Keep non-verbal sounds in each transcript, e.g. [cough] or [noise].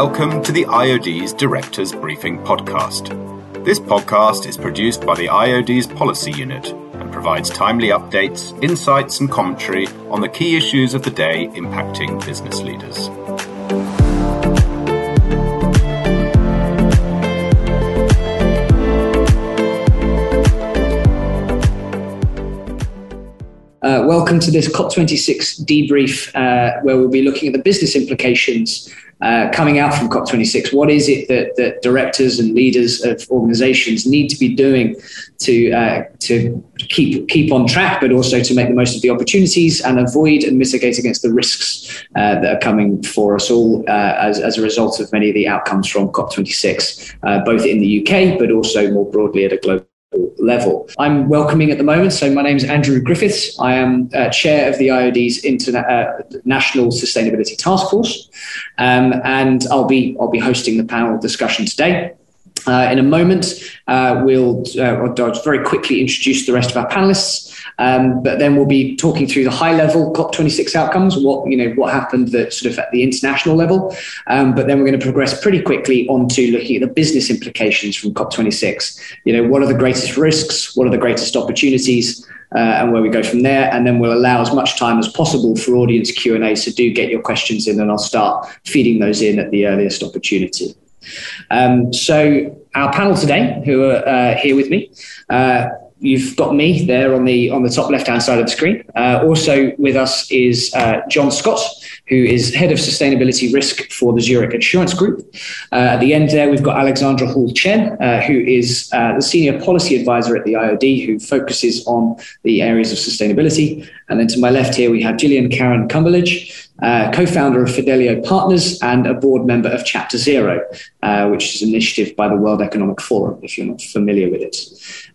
welcome to the IOD's Directors Briefing Podcast. This podcast is produced by the IOD's Policy Unit and provides timely updates, insights, and commentary on the key issues of the day impacting business leaders. Uh, welcome to this COP26 debrief, uh, where we'll be looking at the business implications uh, coming out from COP26. What is it that, that directors and leaders of organizations need to be doing to, uh, to keep, keep on track, but also to make the most of the opportunities and avoid and mitigate against the risks uh, that are coming for us all uh, as, as a result of many of the outcomes from COP26, both in the UK, but also more broadly at a global level. I'm welcoming at the moment. So my name is Andrew Griffiths. I am uh, chair of the IOD's Interna- uh, National Sustainability Task Force, um, and I'll be I'll be hosting the panel discussion today. Uh, in a moment, uh, we'll uh, I'll very quickly introduce the rest of our panelists, um, but then we'll be talking through the high-level COP26 outcomes, what you know, what happened that sort of at the international level. Um, but then we're going to progress pretty quickly onto looking at the business implications from COP26. You know, what are the greatest risks? What are the greatest opportunities? Uh, and where we go from there. And then we'll allow as much time as possible for audience Q and A. So do get your questions in, and I'll start feeding those in at the earliest opportunity. Um, so our panel today, who are uh, here with me, uh, you've got me there on the on the top left hand side of the screen. Uh, also with us is uh, John Scott, who is head of sustainability risk for the Zurich Insurance Group. Uh, at the end there, we've got Alexandra Hall Chen, uh, who is uh, the senior policy advisor at the IOD, who focuses on the areas of sustainability. And then to my left here, we have Gillian Karran Cumberlege, uh, co-founder of Fidelio Partners and a board member of Chapter Zero, uh, which is an initiative by the World Economic Forum, if you're not familiar with it.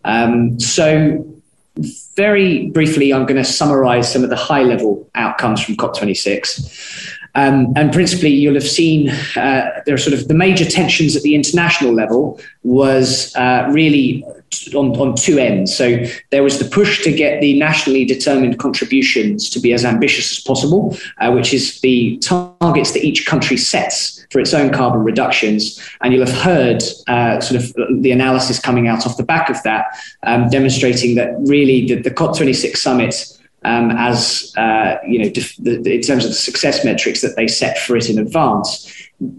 Um, so very briefly, I'm going to summarize some of the high level outcomes from COP26. Um, and principally, you'll have seen uh, there are sort of the major tensions at the international level was uh, really on, on two ends. So there was the push to get the nationally determined contributions to be as ambitious as possible, uh, which is the targets that each country sets for its own carbon reductions. And you'll have heard uh, sort of the analysis coming out off the back of that, um, demonstrating that really the, the COP26 summit um, as uh, you know, def- the, in terms of the success metrics that they set for it in advance,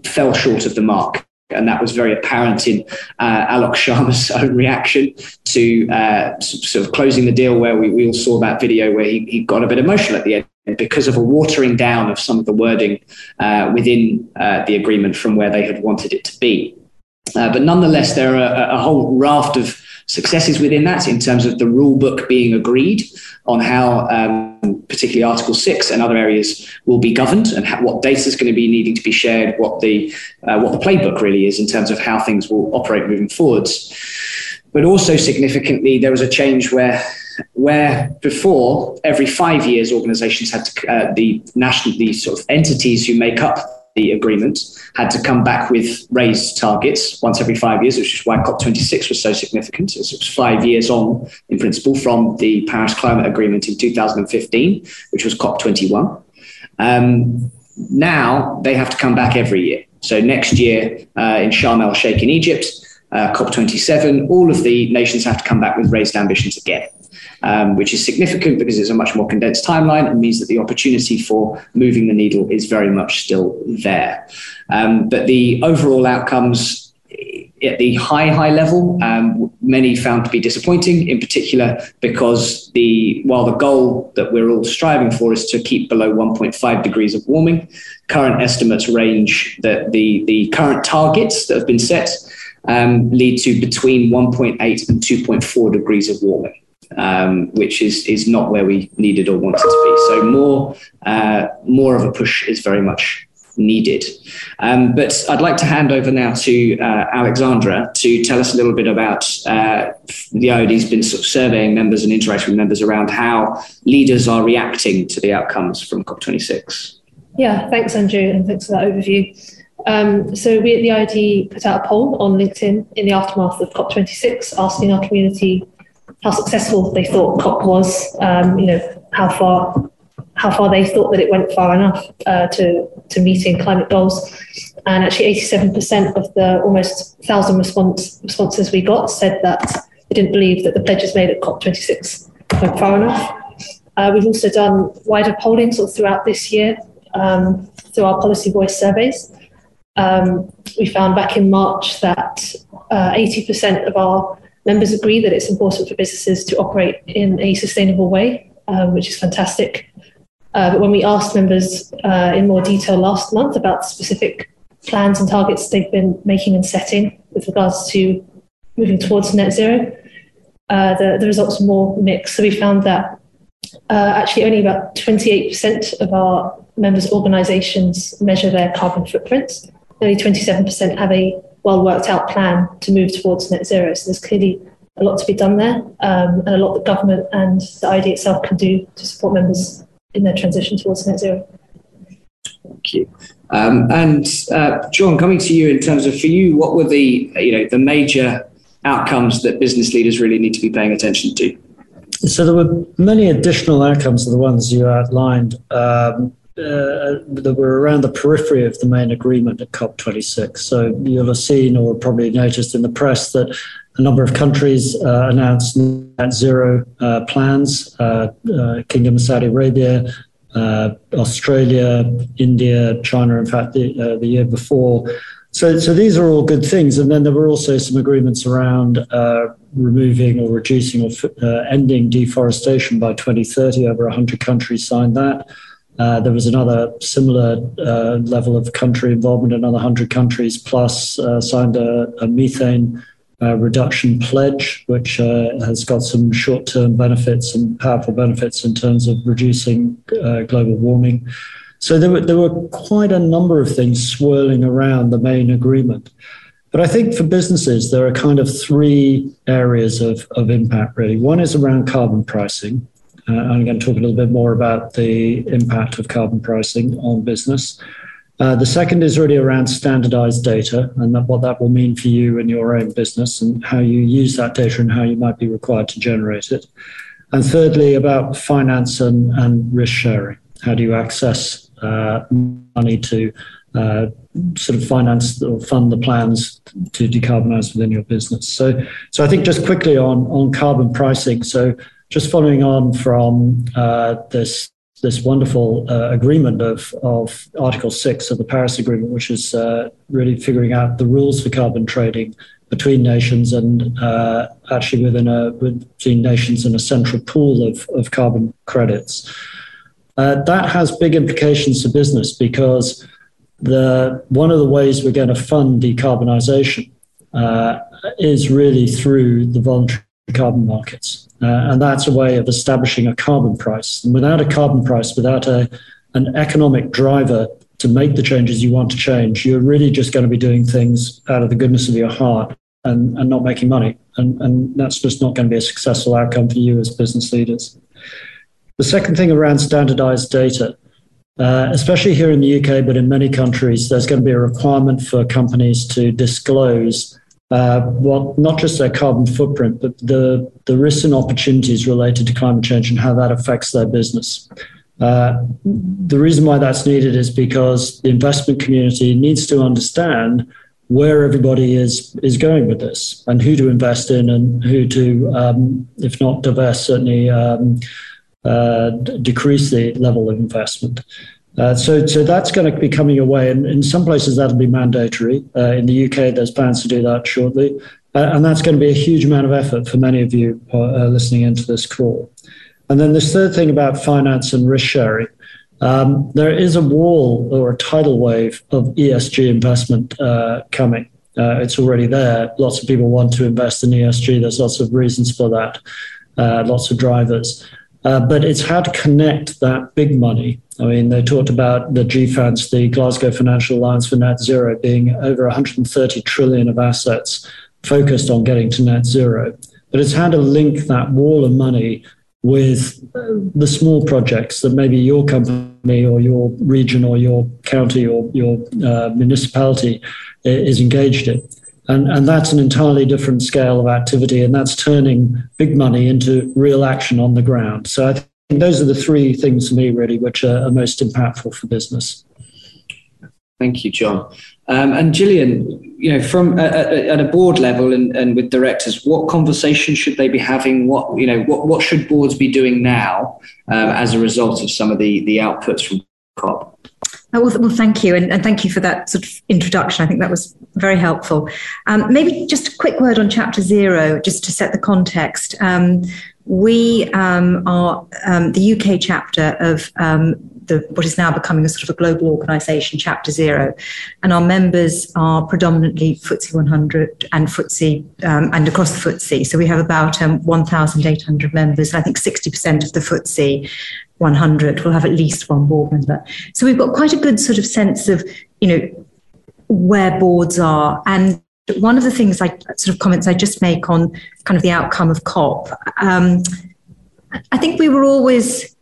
fell short of the mark. And that was very apparent in uh, Alok Sharma's [laughs] own reaction to uh, sort of closing the deal, where we, we all saw that video where he, he got a bit emotional at the end because of a watering down of some of the wording uh, within uh, the agreement from where they had wanted it to be. Uh, but nonetheless, there are a, a, whole raft of successes within that in terms of the rule book being agreed on how, um, particularly Article 6 and other areas, will be governed and how, what data is going to be needing to be shared, what the, uh, what the playbook really is in terms of how things will operate moving forwards. But also significantly, there was a change where where before every five years organizations had to uh, the national the sort of entities who make up the agreement had to come back with raised targets once every five years, which is why COP26 was so significant. It was five years on, in principle, from the Paris Climate Agreement in 2015, which was COP21. Um, now they have to come back every year. So next year uh, in Sharm el Sheikh in Egypt, uh, COP27, all of the nations have to come back with raised ambitions again um, which is significant because it's a much more condensed timeline and means that the opportunity for moving the needle is very much still there. Um, but the overall outcomes at the high, high level, um, many found to be disappointing, in particular because the while the goal that we're all striving for is to keep below 1.5 degrees of warming, current estimates range that the, the current targets that have been set um, lead to between 1.8 and 2.4 degrees of warming um, which is is not where we needed or wanted to be. So more uh, more of a push is very much needed. Um, but I'd like to hand over now to uh, Alexandra to tell us a little bit about uh, the IOD's been sort of surveying members and interacting with members around how leaders are reacting to the outcomes from COP26. Yeah, thanks, Andrew, and thanks for that overview. Um, so we at the IOD put out a poll on LinkedIn in the aftermath of COP26, asking our community how successful they thought COP was, um, you know, how far how far they thought that it went far enough uh, to to meeting climate goals. And actually, 87% of the almost 1,000 response, responses we got said that they didn't believe that the pledges made at COP26 went far enough. Uh, we've also done wider polling sort of throughout this year um, through our policy voice surveys. Um, we found back in March that uh, 80% of our members agree that it's important for businesses to operate in a sustainable way, um, which is fantastic. Uh, but when we asked members uh, in more detail last month about specific plans and targets they've been making and setting with regards to moving towards net zero, uh, the, the results were more mixed. So we found that uh, actually only about 28% of our members' organisations measure their carbon footprints. Only 27% have a well worked out plan to move towards net zero. So there's clearly a lot to be done there um, and a lot that government and the IOD itself can do to support members in their transition towards net zero. Thank you. Um, and uh, John, coming to you in terms of for you, what were the you know the major outcomes that business leaders really need to be paying attention to? So there were many additional outcomes of the ones you outlined um, uh, that were around the periphery of the main agreement at COP26. So you'll have seen or probably noticed in the press that a number of countries uh, announced net zero uh, plans. Uh, uh, Kingdom of Saudi Arabia, uh, Australia, India, China. In fact, the, the year before so, so these are all good things. And then there were also some agreements around uh, removing or reducing or uh, ending deforestation by 2030. Over 100 countries signed that. Uh, there was another similar uh, level of country involvement. Another 100 countries plus uh, signed a, a methane uh, reduction pledge, which has got some short term benefits and powerful benefits in terms of reducing global warming. So there were, there were quite a number of things swirling around the main agreement. But I think for businesses, there are kind of three areas of, of impact, really. One is around carbon pricing. Uh, I'm going to talk a little bit more about the impact of carbon pricing on business. Uh, the second is really around standardized data and that, what that will mean for you and your own business and how you use that data and how you might be required to generate it. And thirdly, about finance and, and risk sharing. How do you access uh, money to uh, sort of finance or fund the plans to decarbonize within your business. So, so I think just quickly on on carbon pricing. So, just following on from uh, this this wonderful uh, agreement of of Article Six of the Paris Agreement, which is uh, really figuring out the rules for carbon trading between nations and uh, actually within a between nations in a central pool of of carbon credits. Uh, that has big implications for business because the one of the ways we're going to fund decarbonisation uh, is really through the voluntary carbon markets, and that's a way of establishing a carbon price. And without a carbon price, without a an economic driver to make the changes you want to change, you're really just going to be doing things out of the goodness of your heart and, and not making money. And, and that's just not going to be a successful outcome for you as business leaders. The second thing around standardized data, uh, especially here in the UK, but in many countries, there's going to be a requirement for companies to disclose uh, what not just their carbon footprint, but the, the risks and opportunities related to climate change and how that affects their business. Uh, the reason why that's needed is because the investment community needs to understand where everybody is is going with this and who to invest in and who to, um, if not divest, certainly um, uh, decrease the level of investment. Uh, so, so that's going to be coming away, and in some places that'll be mandatory. Uh, in the UK, there's plans to do that shortly, uh, and that's going to be a huge amount of effort for many of you uh, listening into this call. And then this third thing about finance and risk sharing. Um, there is a wall or a tidal wave of ESG investment uh, coming. it's already there. Lots of people want to invest in ESG. There's lots of reasons for that, lots of drivers. Uh, but it's how to connect that big money. I mean, they talked about the GFANZ, the Glasgow Financial Alliance for Net Zero, being over 130 trillion of assets focused on getting to net zero. But it's how to link that wall of money with uh, the small projects that maybe your company or your region or your county or your uh, municipality is engaged in. And, and that's an entirely different scale of activity, and that's turning big money into real action on the ground. So I think those are the three things for me, really, which are, are most impactful for business. Thank you, John. Um, and Gillian, you know, from uh, at a board level and, and with directors, what conversations should they be having? What you know, what, what should boards be doing now um, as a result of some of the the outputs from COP? Oh, well, well, thank you, and, and, thank you for that sort of introduction. I think that was very helpful. Um, maybe just a quick word on Chapter Zero, just to set the context. Um, we um, are um, the UK chapter of um, the, what is now becoming a sort of a global organisation, Chapter Zero, and our members are predominantly FTSE 100 and FTSE um, and across the FTSE. So we have about 1,800 members, and I think 60% of the FTSE 100 will have at least one board member. So we've got quite a good sort of sense of, you know, where boards are. And one of the things I sort of comments I just make on kind of the outcome of COP, um, I think we were always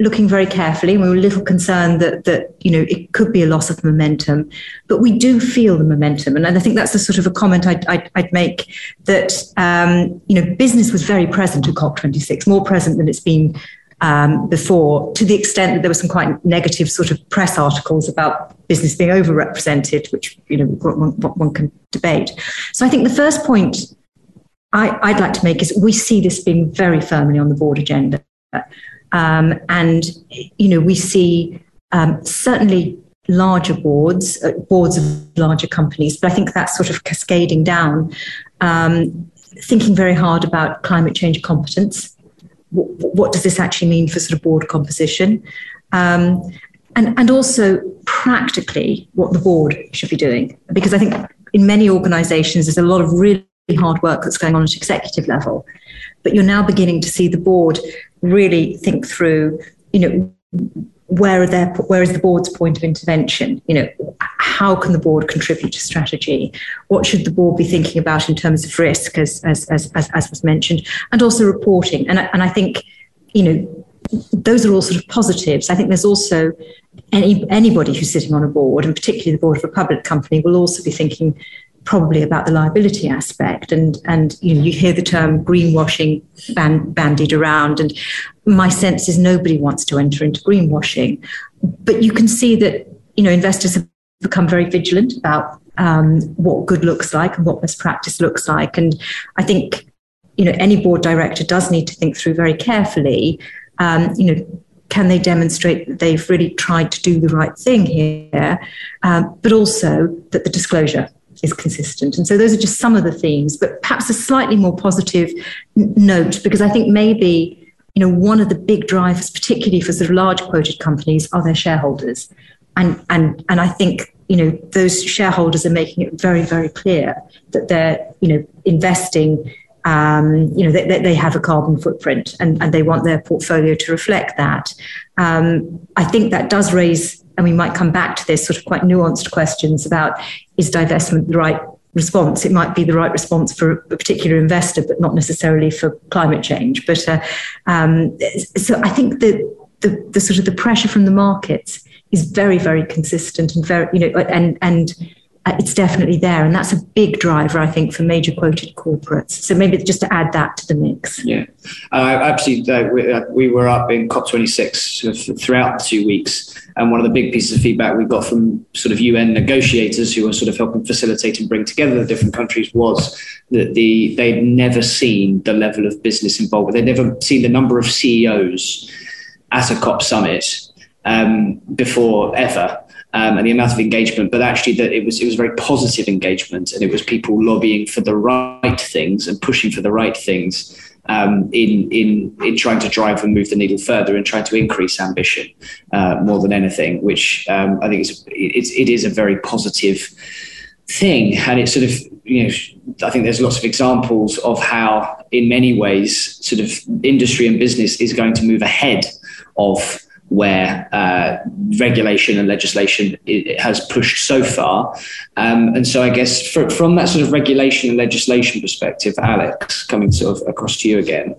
looking very carefully. We were a little concerned that that you know it could be a loss of momentum but we do feel the momentum. And i think that's the sort of a comment i'd, I'd, I'd make that um, you know business was very present at cop26 more present than it's been um, before, to the extent that there were some quite negative sort of press articles about business being overrepresented, which you know one, one can debate. So I think the first point I, would like to make is we see this being very firmly on the board agenda, um, and you know we see um, certainly larger boards, uh, boards of larger companies, but I think that's sort of cascading down. Um, thinking very hard about climate change competence what does this actually mean for sort of board composition? Um, and, and also practically what the board should be doing. Because I think in many organizations, there's a lot of really hard work that's going on at executive level. But you're now beginning to see the board really think through, you know, where are their where is the board's point of intervention? You know how can the board contribute to strategy? What should the board be thinking about in terms of risk as as as, as, as was mentioned and also reporting? And and I think you know those are all sort of positives. I think there's also any anybody who's sitting on a board and particularly the board of a public company will also be thinking probably about the liability aspect. And, and you, know, you hear the term greenwashing ban- bandied around. And my sense is nobody wants to enter into greenwashing. But you can see that, you know, investors have become very vigilant about um, what good looks like and what best practice looks like. And I think, you know, any board director does need to think through very carefully, um, you know, can they demonstrate that they've really tried to do the right thing here, um, but also that the disclosure is consistent. And so those are just some of the themes, but perhaps a slightly more positive n- note, because I think maybe you know one of the big drivers, particularly for sort of large quoted companies, are their shareholders, and and and I think you know those shareholders are making it very very clear that they're you know investing. Um, you know, they, they have a carbon footprint and, and they want their portfolio to reflect that. Um, I think that does raise and we might come back to this sort of quite nuanced questions about is divestment the right response? It might be the right response for a particular investor, but not necessarily for climate change. But uh, um, so I think that the, the sort of the pressure from the markets is very, very consistent and very, you know, and and uh, it's definitely there. And that's a big driver, I think, for major quoted corporates. So maybe just to add that to the mix. Yeah, uh, absolutely. Uh, we, uh, we, were up in COP26 throughout the two weeks. And one of the big pieces of feedback we got from sort of UN negotiators who were sort of helping facilitate and bring together the different countries was that the they'd never seen the level of business involvement. They'd never seen the number of CEOs at a COP summit um, before ever um, and the amount of engagement, but actually that it was it was very positive engagement, and it was people lobbying for the right things and pushing for the right things um, in in in trying to drive and move the needle further and trying to increase ambition uh, more than anything, which um, I think it's it is a very positive thing, and it's sort of you know I think there's lots of examples of how in many ways sort of industry and business is going to move ahead of where uh, regulation and legislation has pushed so far. Um, and so I guess for, from that sort of regulation and legislation perspective, Alex, coming sort of across to you again,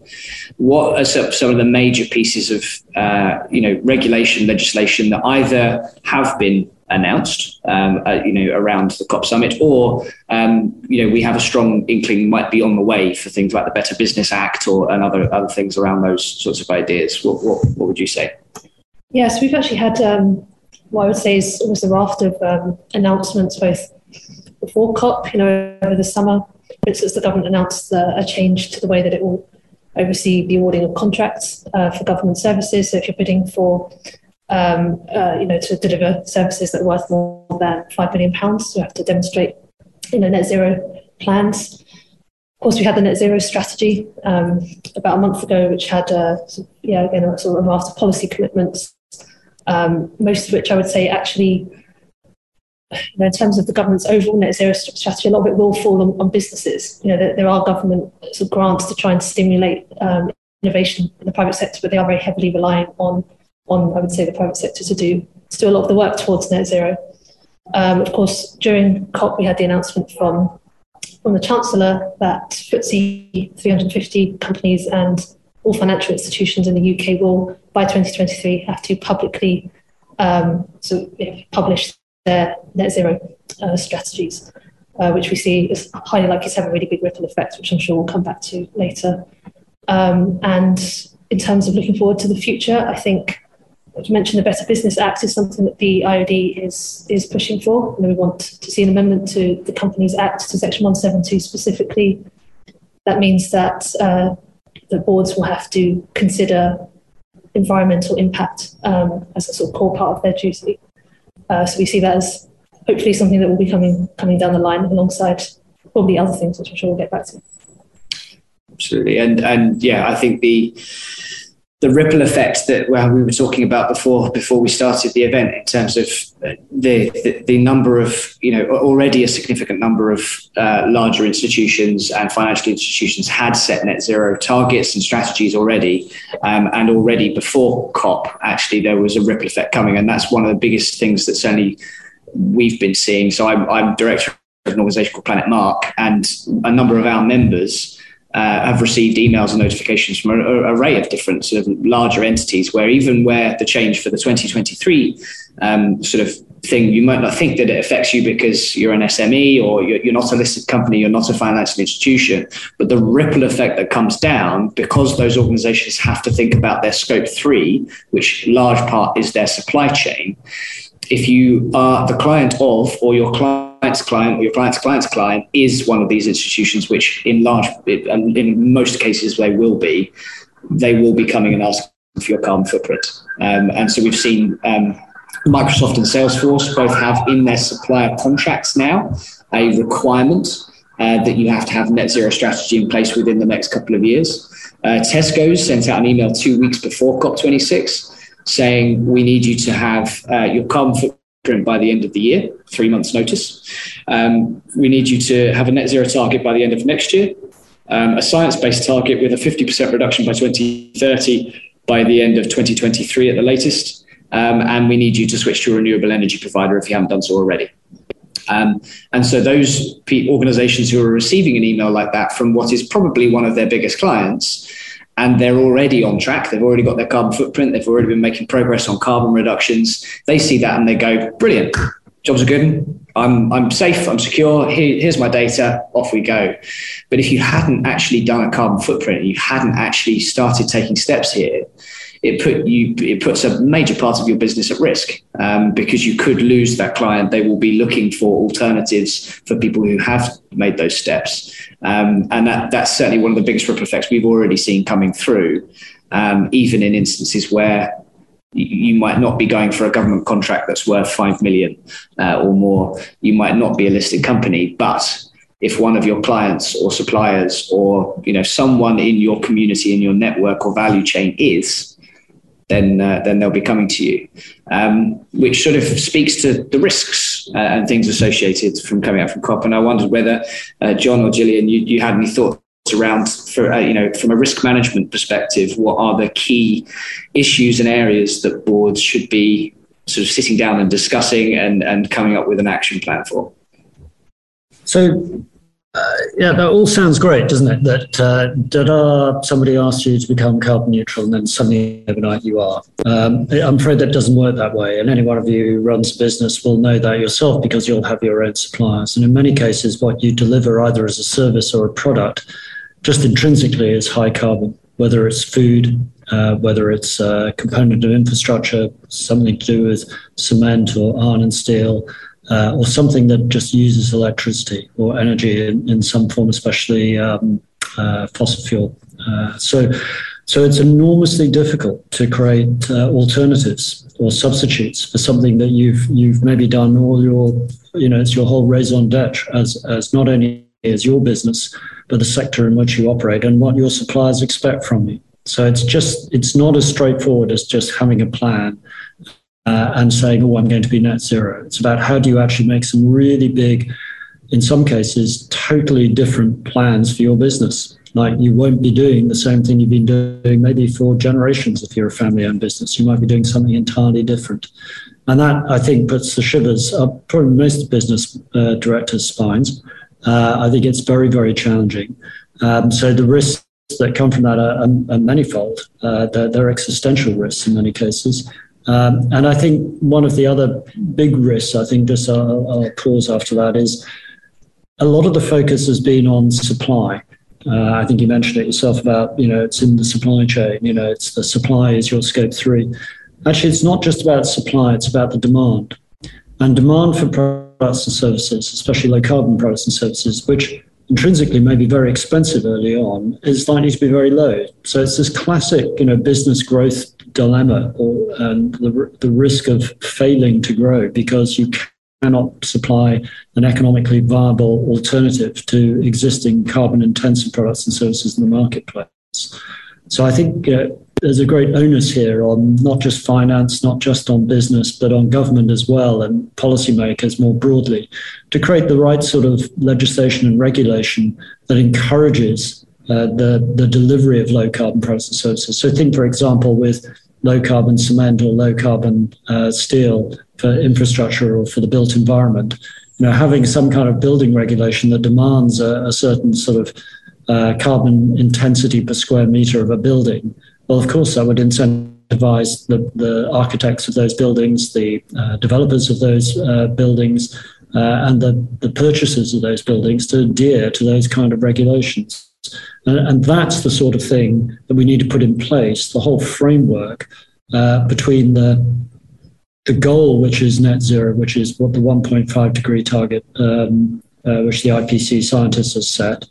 what are some of the major pieces of uh, you know regulation legislation that either have been announced, um, uh, you know, around the COP summit, or um, you know, we have a strong inkling might be on the way for things like the Better Business Act or and other other things around those sorts of ideas. What what, what would you say? Yes, we've actually had um, what I would say is almost a raft of um, announcements both before COP, you know, over the summer. For instance, the government announced uh, a change to the way that it will oversee the awarding of contracts uh, for government services. So if you're bidding for, um, uh, you know, to deliver services that are worth more than five billion pounds, you have to demonstrate, you know, net zero plans. Of course, we had the net zero strategy um, about a month ago, which had, uh, yeah, again, a sort of raft of policy commitments, um, most of which I would say actually you know, in terms of the government's overall net zero strategy, a lot of it will fall on, on businesses. You know, there, there, are government sort of grants to try and stimulate um, innovation in the private sector, but they are very heavily reliant on, on I would say, the private sector to do to do a lot of the work towards net zero. Um, of course, during COP, we had the announcement from from the Chancellor that FTSE 350 companies and all financial institutions in the UK will, by 2023, have to publicly um, so, you know, publish their net zero uh, strategies, uh, which we see is highly likely to have a really big ripple effect, which I'm sure we'll come back to later. Um, and in terms of looking forward to the future, I think you mentioned the Better Business Act is something that the IOD is is pushing for. Know, we want to see an amendment to the Companies Act to Section 172 specifically. That means that uh, the boards will have to consider environmental impact um, as a sort of core part of their duty. Uh, so we see that as hopefully something that will be coming coming down the line alongside probably other things, which I'm sure we'll get back to. Absolutely, and and yeah, I think the the ripple effect that well, we were talking about before before we started the event in terms of the the, the number of you know already a significant number of uh, larger institutions and financial institutions had set net zero targets and strategies already um, and already before COP actually there was a ripple effect coming. And that's one of the biggest things that certainly we've been seeing. So I'm, I'm director of an organization called Planet Mark and a number of our members uh, have received emails and notifications from an array of different sort of larger entities where even where the change for the 2023 um, sort of thing, you might not think that it affects you because you're an SME or you're, you're not a listed company, you're not a financial institution, but the ripple effect that comes down because those organizations have to think about their scope three, which large part is their supply chain. If you are the client of or your client client's client or your client's client's client is one of these institutions, which in large, and in most cases they will be, they will be coming and asking for your carbon footprint. Um, and so we've seen um, Microsoft and Salesforce both have in their supplier contracts now a requirement uh, that you have to have net zero strategy in place within the next couple of years. Uh, Tesco's sent out an email two weeks before COP26 saying we need you to have uh, your carbon footprint by the end of the year, three months' notice. Um, we need you to have a net zero target by the end of next year, um, a science based target with a 50% reduction by 2030 by the end of 2023 at the latest. Um, and we need you to switch to a renewable energy provider if you haven't done so already. Um, and so those organizations who are receiving an email like that from what is probably one of their biggest clients and they're already on track. They've already got their carbon footprint. They've already been making progress on carbon reductions. They see that and they go, brilliant, jobs are good. I'm, I'm safe, I'm secure. Here, here's my data, off we go. But if you hadn't actually done a carbon footprint, you hadn't actually started taking steps here, it put you it puts a major part of your business at risk um, because you could lose that client. They will be looking for alternatives for people who have made those steps, um, and that that's certainly one of the biggest ripple effects we've already seen coming through. Um, even in instances where you might not be going for a government contract that's worth five million uh, or more. You might not be a listed company, but if one of your clients or suppliers or you know someone in your community in your network or value chain is then uh, then they'll be coming to you, um, which sort of speaks to the risks uh, and things associated from coming out from COP. And I wondered whether uh, John or Gillian, you, you had any thoughts around for uh, you know from a risk management perspective, what are the key issues and areas that boards should be sort of sitting down and discussing and and coming up with an action plan for? So uh, yeah, that all sounds great, doesn't it? That uh, that somebody asks you to become carbon neutral, and then suddenly overnight you are. Um, I'm afraid that doesn't work that way, and any one of you who runs a business will know that yourself because you'll have your own suppliers, and in many cases, what you deliver either as a service or a product, just intrinsically, is high carbon, whether it's food, uh, whether it's a component of infrastructure, something to do with cement or iron and steel, uh, or something that just uses electricity or energy in, in some form, especially um, uh, fossil fuel. Uh, so, so it's enormously difficult to create uh, alternatives or substitutes for something that you've you've maybe done all your you know it's your whole raison d'être as as not only as your business but the sector in which you operate and what your suppliers expect from you. So it's just it's not as straightforward as just having a plan uh, and saying, "Oh, I'm going to be net zero." It's about how do you actually make some really big, in some cases, totally different plans for your business. Like you won't be doing the same thing you've been doing maybe for generations if you're a family-owned business. You might be doing something entirely different, and that I think puts the shivers up probably most business uh, directors' spines. Uh, I think it's very, very challenging. Um, so the risks that come from that are, are, are manifold. Uh, they're, they're, existential risks in many cases. Um, and I think one of the other big risks, I think, just I'll, I'll, pause after that, is a lot of the focus has been on supply. Uh, I think you mentioned it yourself about, you know, it's in the supply chain, you know, it's the supply is your scope three. Actually, it's not just about supply, it's about the demand. And demand for products and services, especially low carbon products and services, which intrinsically may be very expensive early on, is likely to be very low. So it's this classic, you know, business growth dilemma or, and the, the risk of failing to grow because you cannot supply an economically viable alternative to existing carbon intensive products and services in the marketplace. So I think uh, there's a great onus here on not just finance, not just on business, but on government as well and policymakers more broadly to create the right sort of legislation and regulation that encourages uh, the, the delivery of low carbon products and services. So, think, for example, with low carbon cement or low carbon uh, steel for infrastructure or for the built environment. You know, having some kind of building regulation that demands a, a certain sort of uh, carbon intensity per square meter of a building well, of course, that would incentivize the, the architects of those buildings, the uh, developers of those uh, buildings, uh, and the, the purchasers of those buildings to adhere to those kind of regulations. And, and, that's the sort of thing that we need to put in place, the whole framework uh, between the the goal, which is net zero, which is what the 1.5 degree target, um, uh, which the IPCC scientists have set,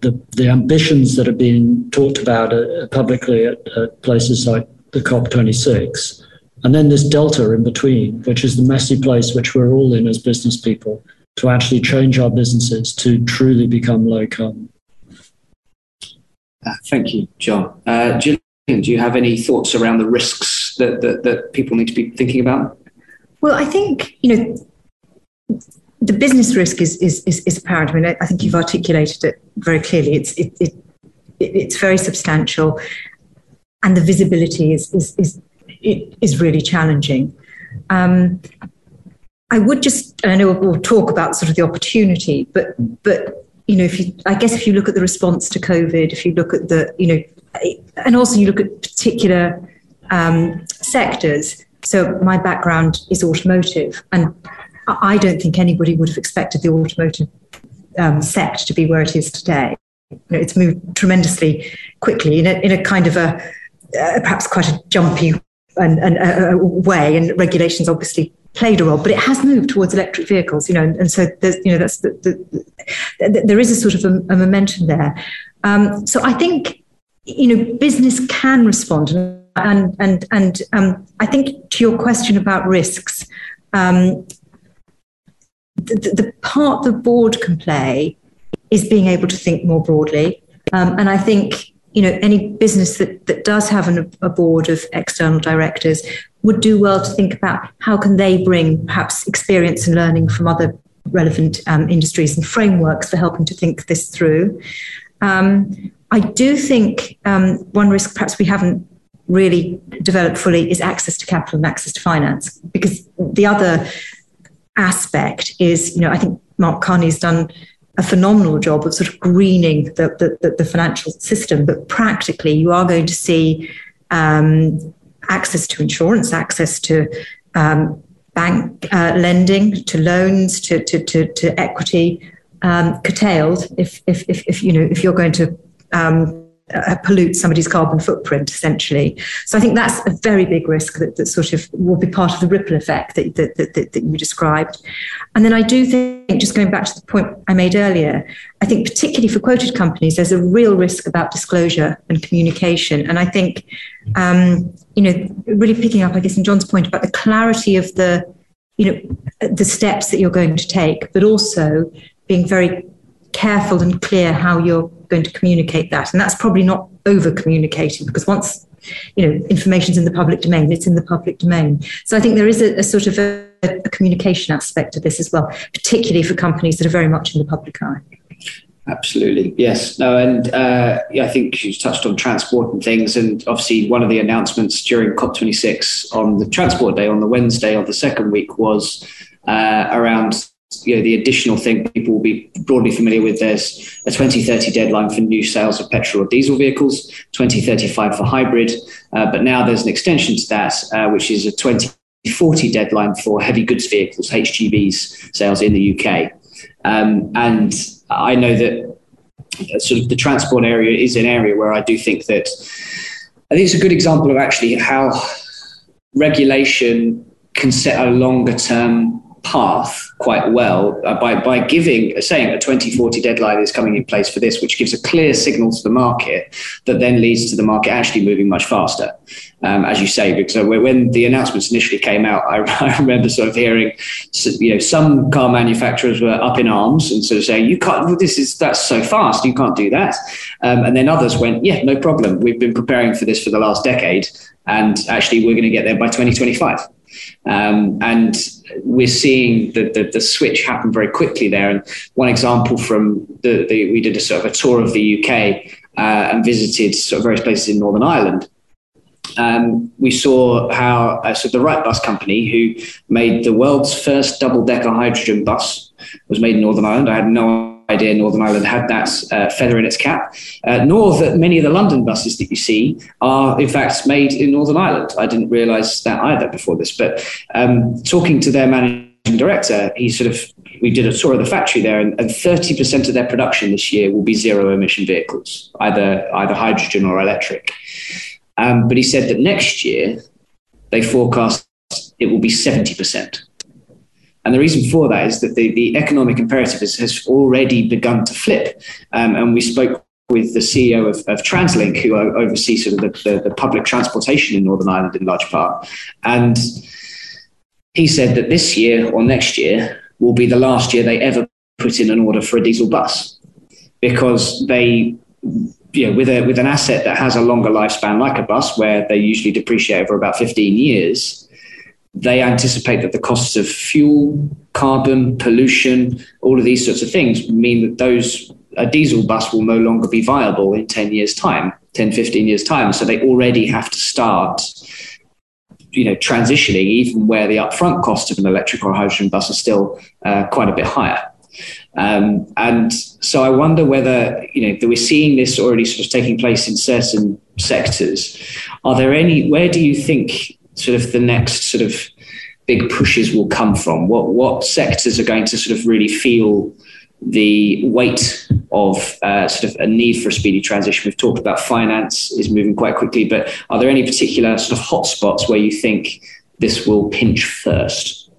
the, the ambitions that have been talked about uh, publicly at, at, places like the COP26, and then this delta in between, which is the messy place which we're all in as business people, to actually change our businesses to truly become low carbon. Uh, thank you, John. Uh, Gillian, do you have any thoughts around the risks that, that, that people need to be thinking about? Well, I think, you know, the business risk is, is, is, is apparent. I mean, I think you've articulated it very clearly. It's, it, it, it's very substantial, and the visibility is, is, is, is really challenging. Um, I would just, I know we'll talk about sort of the opportunity, but, but you know, if you, I guess if you look at the response to COVID, if you look at the, you know, and also you look at particular um, sectors. So my background is automotive, and I don't think anybody would have expected the automotive um, sector to be where it is today. You know, it's moved tremendously quickly in a, in a kind of a uh, perhaps quite a jumpy and, and uh, way, and regulations obviously played a role, but it has moved towards electric vehicles, you know, and, and so there's, you know, that's the, the, the, there is a sort of a, a momentum there. Um, so I think, you know, business can respond, and and and um, I think to your question about risks, um, the, the part the board can play is being able to think more broadly. Um, and I think you know any business that, that does have an, a board of external directors would do well to think about how can they bring perhaps experience and learning from other relevant um, industries and frameworks for helping to think this through. Um, I do think um, one risk perhaps we haven't really developed fully is access to capital and access to finance because the other aspect is, you know, I think Mark Carney's done a phenomenal job of sort of greening the, the, the financial system, but practically you are going to see um, access to insurance, access to um, bank uh, lending, to loans, to, to, to, to equity um, curtailed if, if, if, if, you know, if you're going to um, uh, pollute somebody's carbon footprint, essentially. So I think that's a very big risk that, that sort of will be part of the ripple effect that, that, that, that, you described. And then I do think, just going back to the point I made earlier, I think particularly for quoted companies, there's a real risk about disclosure and communication. And I think, um, you know, really picking up, I guess, on John's point about the clarity of the, you know, the steps that you're going to take, but also being very careful and clear how you're going to communicate that. And that's probably not over communicating because once you know information's in the public domain, it's in the public domain. So I think there is a, a sort of a, a communication aspect to this as well, particularly for companies that are very much in the public eye. Absolutely, yes. No, and uh, I think you touched on transport and things, and obviously one of the announcements during COP26 on the Transport Day on the Wednesday of the second week was uh, around you know, the additional thing people will be broadly familiar with there's a 2030 deadline for new sales of petrol or diesel vehicles, 2035 for hybrid, uh, but now there's an extension to that, uh, which is a 2040 deadline for heavy goods vehicles, HGVs sales in the UK. Um, and I know that uh, sort of the transport area is an area where I do think that I think it's a good example of actually how regulation can set a longer term path quite well uh, by, by giving, saying a 2040 deadline is coming in place for this, which gives a clear signal to the market that then leads to the market actually moving much faster. Um, as you say, because when the announcements initially came out, [laughs] I, I, remember sort of hearing, you know, some car manufacturers were up in arms and sort of saying, "You can't. This is that's so fast. You can't do that." Um, and then others went, "Yeah, no problem. We've been preparing for this for the last decade, and actually, we're going to get there by 2025." Um, and we're seeing the, the, the, switch happen very quickly there. And one example from the, the we did a sort of a tour of the UK uh, and visited sort of various places in Northern Ireland. Um, we saw how uh, so the Wrightbus company, who made the world's first double-decker hydrogen bus, was made in Northern Ireland. I had no idea Northern Ireland had that uh, feather in its cap, uh, nor that many of the London buses that you see are, in fact, made in Northern Ireland. I didn't realise that either before this. But um, talking to their managing director, he sort of we did a tour of the factory there, and, and 30% of their production this year will be zero emission vehicles, either either hydrogen or electric. Um, but he said that next year they forecast it will be 70%. And the reason for that is that the, the economic imperative has, has already begun to flip. Um, and we spoke with the CEO of, of TransLink, who oversees sort of the, the, the, public transportation in Northern Ireland in large part. And he said that this year or next year will be the last year they ever put in an order for a diesel bus because they you know, with a with an asset that has a longer lifespan like a bus where they usually depreciate over about 15 years they anticipate that the costs of fuel, carbon, pollution, all of these sorts of things mean that those a diesel bus will no longer be viable in 10 years time 10 15 years time so they already have to start you know transitioning even where the upfront cost of an electric or hydrogen bus is still uh, quite a bit higher um, and so I wonder whether you know that we're seeing this already sort of taking place in certain sectors. Are there any? Where do you think sort of the next sort of big pushes will come from? What what sectors are going to sort of really feel the weight of uh, sort of a need for a speedy transition? We've talked about finance is moving quite quickly, but are there any particular sort of hotspots where you think this will pinch first?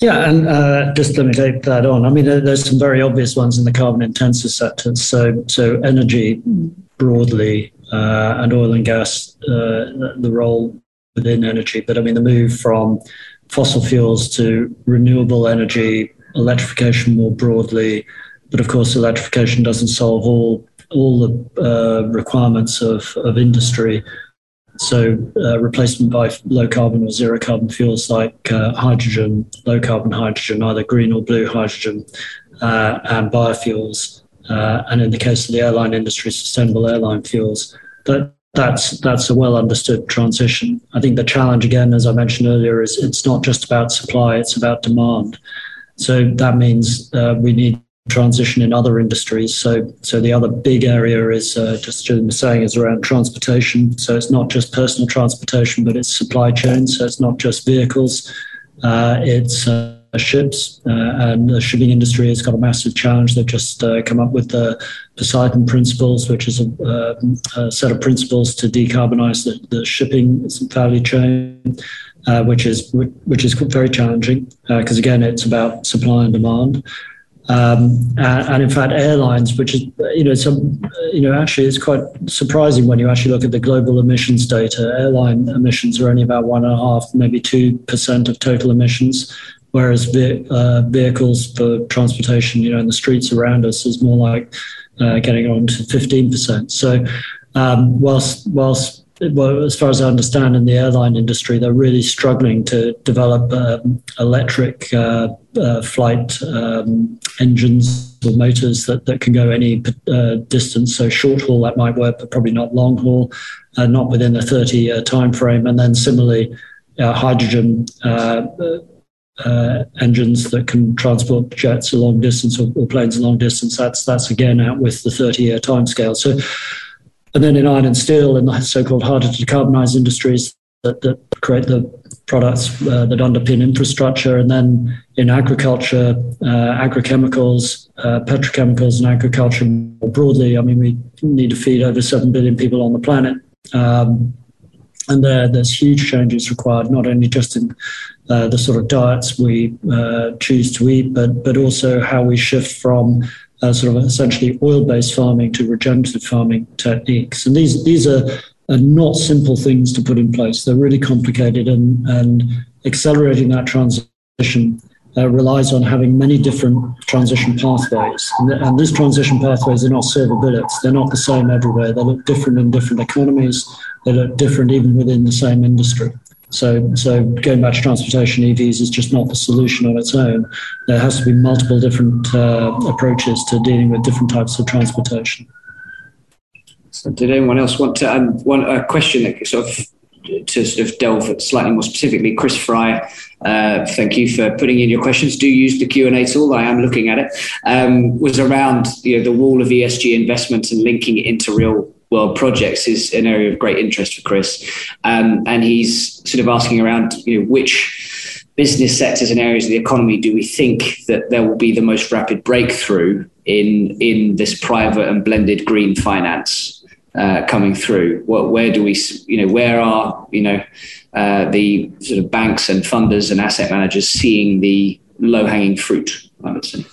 Yeah, and uh, just let me take that on. I mean, there's some very obvious ones in the carbon intensive sectors. So, so energy broadly and oil and gas, uh, the role within energy. But I mean, the move from fossil fuels to renewable energy, electrification more broadly. But of course, electrification doesn't solve all all the uh, requirements of, of industry. So, uh, replacement by low carbon or zero carbon fuels like uh, hydrogen, low carbon hydrogen, either green or blue hydrogen, uh, and biofuels uh, and in the case of the airline industry, sustainable airline fuels. That that's that's a well understood transition. I think the challenge again, as I mentioned earlier, is it's not just about supply; it's about demand. So that means uh, we need transition in other industries. So, so the other big area is uh, just Jim was saying is around transportation. So it's not just personal transportation, but it's supply chain. So it's not just vehicles. Uh, it's uh, ships, uh, and the shipping industry has got a massive challenge. They've just uh, come up with the Poseidon Principles, which is a, uh, a set of principles to decarbonize the, the shipping value chain, uh, which is which is very challenging because again, it's about supply and demand. Um, and, and, in fact, airlines, which is you know some you know actually it's quite surprising when you actually look at the global emissions data. Airline emissions are only about one and a half, maybe two percent of total emissions, whereas uh, vehicles for transportation, you know, in the streets around us is more like uh, getting on to fifteen percent. So, um, whilst whilst well, as far as I understand, in the airline industry, they're really struggling to develop um, electric uh, uh, flight um, engines or motors that, that can go any uh, distance. So short haul that might work, but probably not long haul, uh, not within a 30 year time frame. And then similarly, uh, hydrogen. Uh, engines that can transport jets a long distance or, or planes a long distance. That's that's again out with the 30 year timescale. So and then in iron and steel and the so-called harder to decarbonize industries that, that create the products uh, that underpin infrastructure. And then in agriculture, uh, agrochemicals, uh, petrochemicals, and agriculture more broadly. I mean, we need to feed over 7 billion people on the planet. Um, and there, there's huge changes required, not only just in uh, the sort of diets we uh, choose to eat, but, but also how we shift from uh, sort of essentially oil-based farming to regenerative farming techniques. And these these are, are not simple things to put in place. They're really complicated, and and accelerating that transition uh, relies on having many different transition pathways. And, and, these transition pathways are not silver bullets. They're not the same everywhere. They look different in different economies. They look different even within the same industry. So, so going back to transportation, EVs is just not the solution on its own. There has to be multiple different uh, approaches to dealing with different types of transportation. So, did anyone else want to? Um, one a question that sort of to sort of delve slightly more specifically, Chris Fry, uh, thank you for putting in your questions. Do use the Q and A tool. I am looking at it. Um, was around you know the wall of ESG investments and linking it into real world projects is an area of great interest for Chris, um, and he's sort of asking around you know which business sectors and areas of the economy do we think that there will be the most rapid breakthrough in in this private and blended green finance uh, coming through? What where do we you know where are you know uh, the sort of banks and funders and asset managers seeing the low hanging fruit? I would say.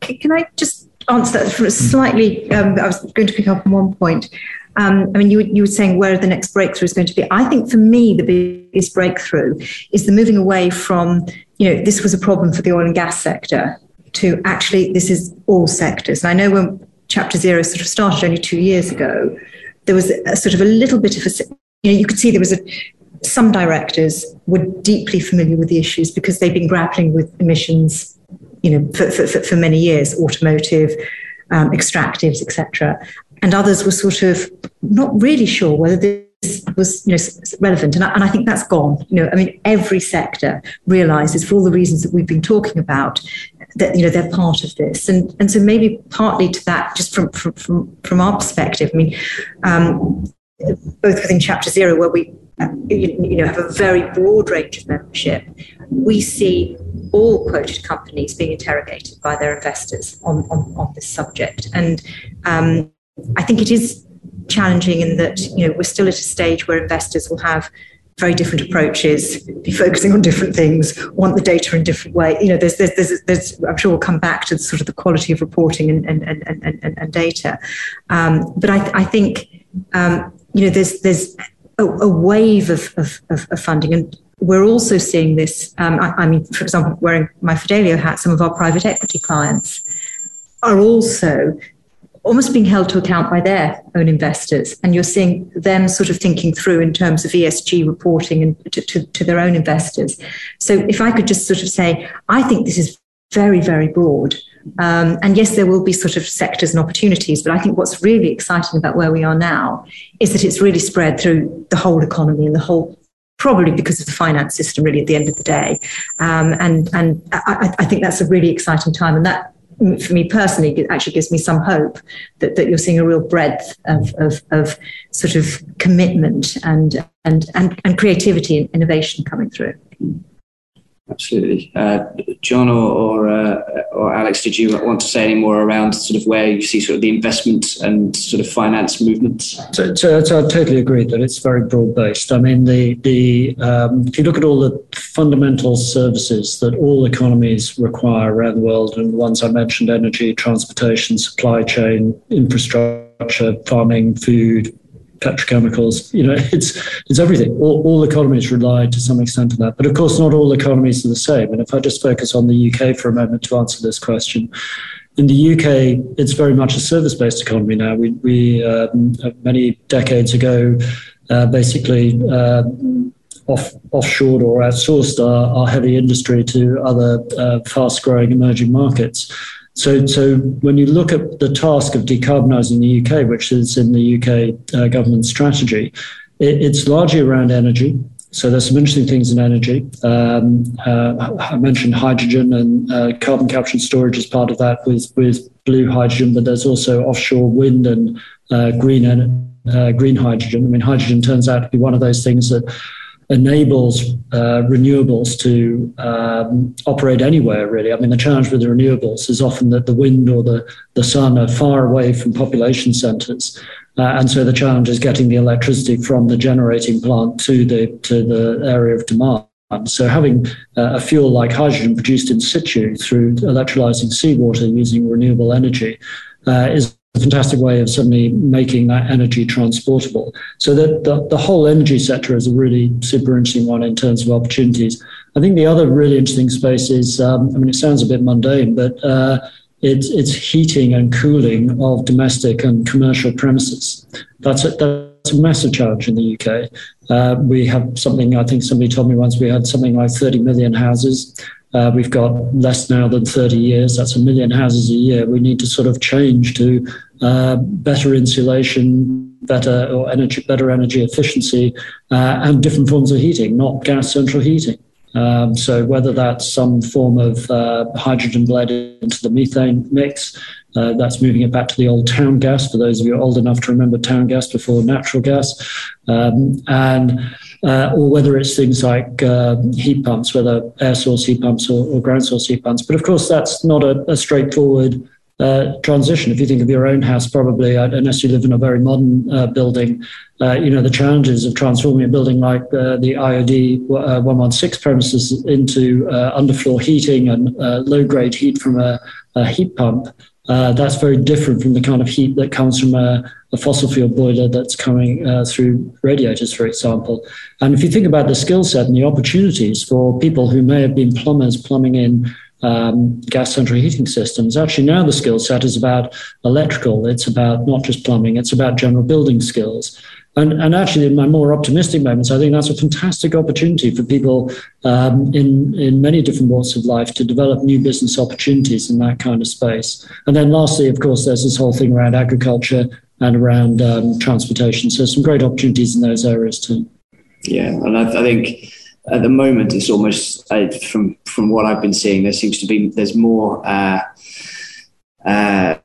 Can I just answer that from a slightly? Um, I was going to pick up on one point. Um, I mean, you, you were saying where the next breakthrough is going to be. I think for me, the biggest breakthrough is the moving away from, you know, this was a problem for the oil and gas sector to actually this is all sectors. And I know when Chapter Zero sort of started only two years ago, there was a sort of a little bit of a, you know, you could see there was a, some directors were deeply familiar with the issues because they've been grappling with emissions, you know, for, for, for many years, automotive, um, extractives, etc and others were sort of not really sure whether this was you know relevant. And I, and I think that's gone. You know i mean every sector realizes for all the reasons that we've been talking about that you know they're part of this. And and so maybe partly to that just from from from, from our perspective i mean um, both within chapter zero where we uh, you know have a very broad range of membership we see all quoted companies being interrogated by their investors on, on, on this subject. And um, I think it is challenging in that you know we're still at a stage where investors will have very different approaches, be focusing on different things, want the data in different way. You know, there's, there's, there's, there's I'm sure we'll come back to the, sort of the quality of reporting and, and, and, and, and data. Um, but I, I think, um, you know, there's, there's a, a wave of, of, of, funding. And we're also seeing this. Um, I, I mean, for example, wearing my Fidelio hat, some of our private equity clients are also almost being held to account by their own investors. And you're seeing them sort of thinking through in terms of ESG reporting and to, to, to, their own investors. So if I could just sort of say, I think this is very, very broad. Um, and yes, there will be sort of sectors and opportunities, but I think what's really exciting about where we are now is that it's really spread through the whole economy and the whole probably because of the finance system really at the end of the day um, and and I, I, think that's a really exciting time and that for me personally, it actually gives me some hope that, that you're seeing a real breadth of, of, of sort of commitment and, and, and, and creativity and innovation coming through. Absolutely. Uh, John or or, uh, or, Alex, did you want to say any more around sort of where you see sort of the investment and sort of finance movements? So, so, so I totally agree that it's very broad based. I mean, the the um, if you look at all the fundamental services that all economies require around the world, and the ones I mentioned: energy, transportation, supply chain, infrastructure, farming, food, petrochemicals. You know, [laughs] it's it's everything. All, all, economies rely to some extent on that, but of course, not all economies are the same. And if I just focus on the UK for a moment to answer this question, in the UK, it's very much a service-based economy now. We, we um, many decades ago, uh, basically. Uh, off, offshored or outsourced our, our heavy industry to other uh, fast growing emerging markets. So, so when you look at the task of decarbonising the UK, which is in the UK uh, government strategy, it, it's largely around energy. So there's some interesting things in energy. Um, uh, I mentioned hydrogen and uh, carbon capture and storage as part of that with, with blue hydrogen, but there's also offshore wind and uh, green uh, green hydrogen. I mean, hydrogen turns out to be one of those things that enables uh, renewables to um, operate anywhere, really. I mean, the challenge with the renewables is often that the wind or the, the sun are far away from population centres. Uh, and so the challenge is getting the electricity from the generating plant to the, to the area of demand. So having uh, a fuel like hydrogen produced in situ through electrolyzing seawater using renewable energy uh, is a fantastic way of suddenly making that energy transportable. So that the, the whole energy sector is a really super interesting one in terms of opportunities. I think the other really interesting space is, um, I mean, it sounds a bit mundane, but uh, it's, it's heating and cooling of domestic and commercial premises. That's a, that's a massive challenge in the UK. Uh, we have something, I think somebody told me once, we had something like 30 million houses. Uh, we've got less now than 30 years. That's a million houses a year. We need to sort of change to uh, better insulation, better or energy, better energy efficiency, uh, and different forms of heating, not gas central heating. Um, so whether that's some form of uh, hydrogen blend into the methane mix, uh, that's moving it back to the old town gas. For those of you old enough to remember town gas before natural gas, um, and uh, or whether it's things like uh, heat pumps, whether air source heat pumps or, or, ground source heat pumps. But of course, that's not a, a straightforward uh, transition. If you think of your own house, probably uh, unless you live in a very modern uh, building, uh, you know the challenges of transforming a building like uh, the IOD 116 premises into underfloor heating and low grade heat from a, a heat pump. That's very different from the kind of heat that comes from a, a fossil fuel boiler that's coming through radiators, for example. And if you think about the skill set and the opportunities for people who may have been plumbers plumbing in um, gas central heating systems. Actually, now the skill set is about electrical. It's about not just plumbing. It's about general building skills. And, and actually, in my more optimistic moments, I think that's a fantastic opportunity for people um, in in many different walks of life to develop new business opportunities in that kind of space. And then, lastly, of course, there's this whole thing around agriculture and around um, transportation. So, some great opportunities in those areas too. Yeah, and I, I think at the moment it's almost from from what I've been seeing there seems to be there's more uh, uh,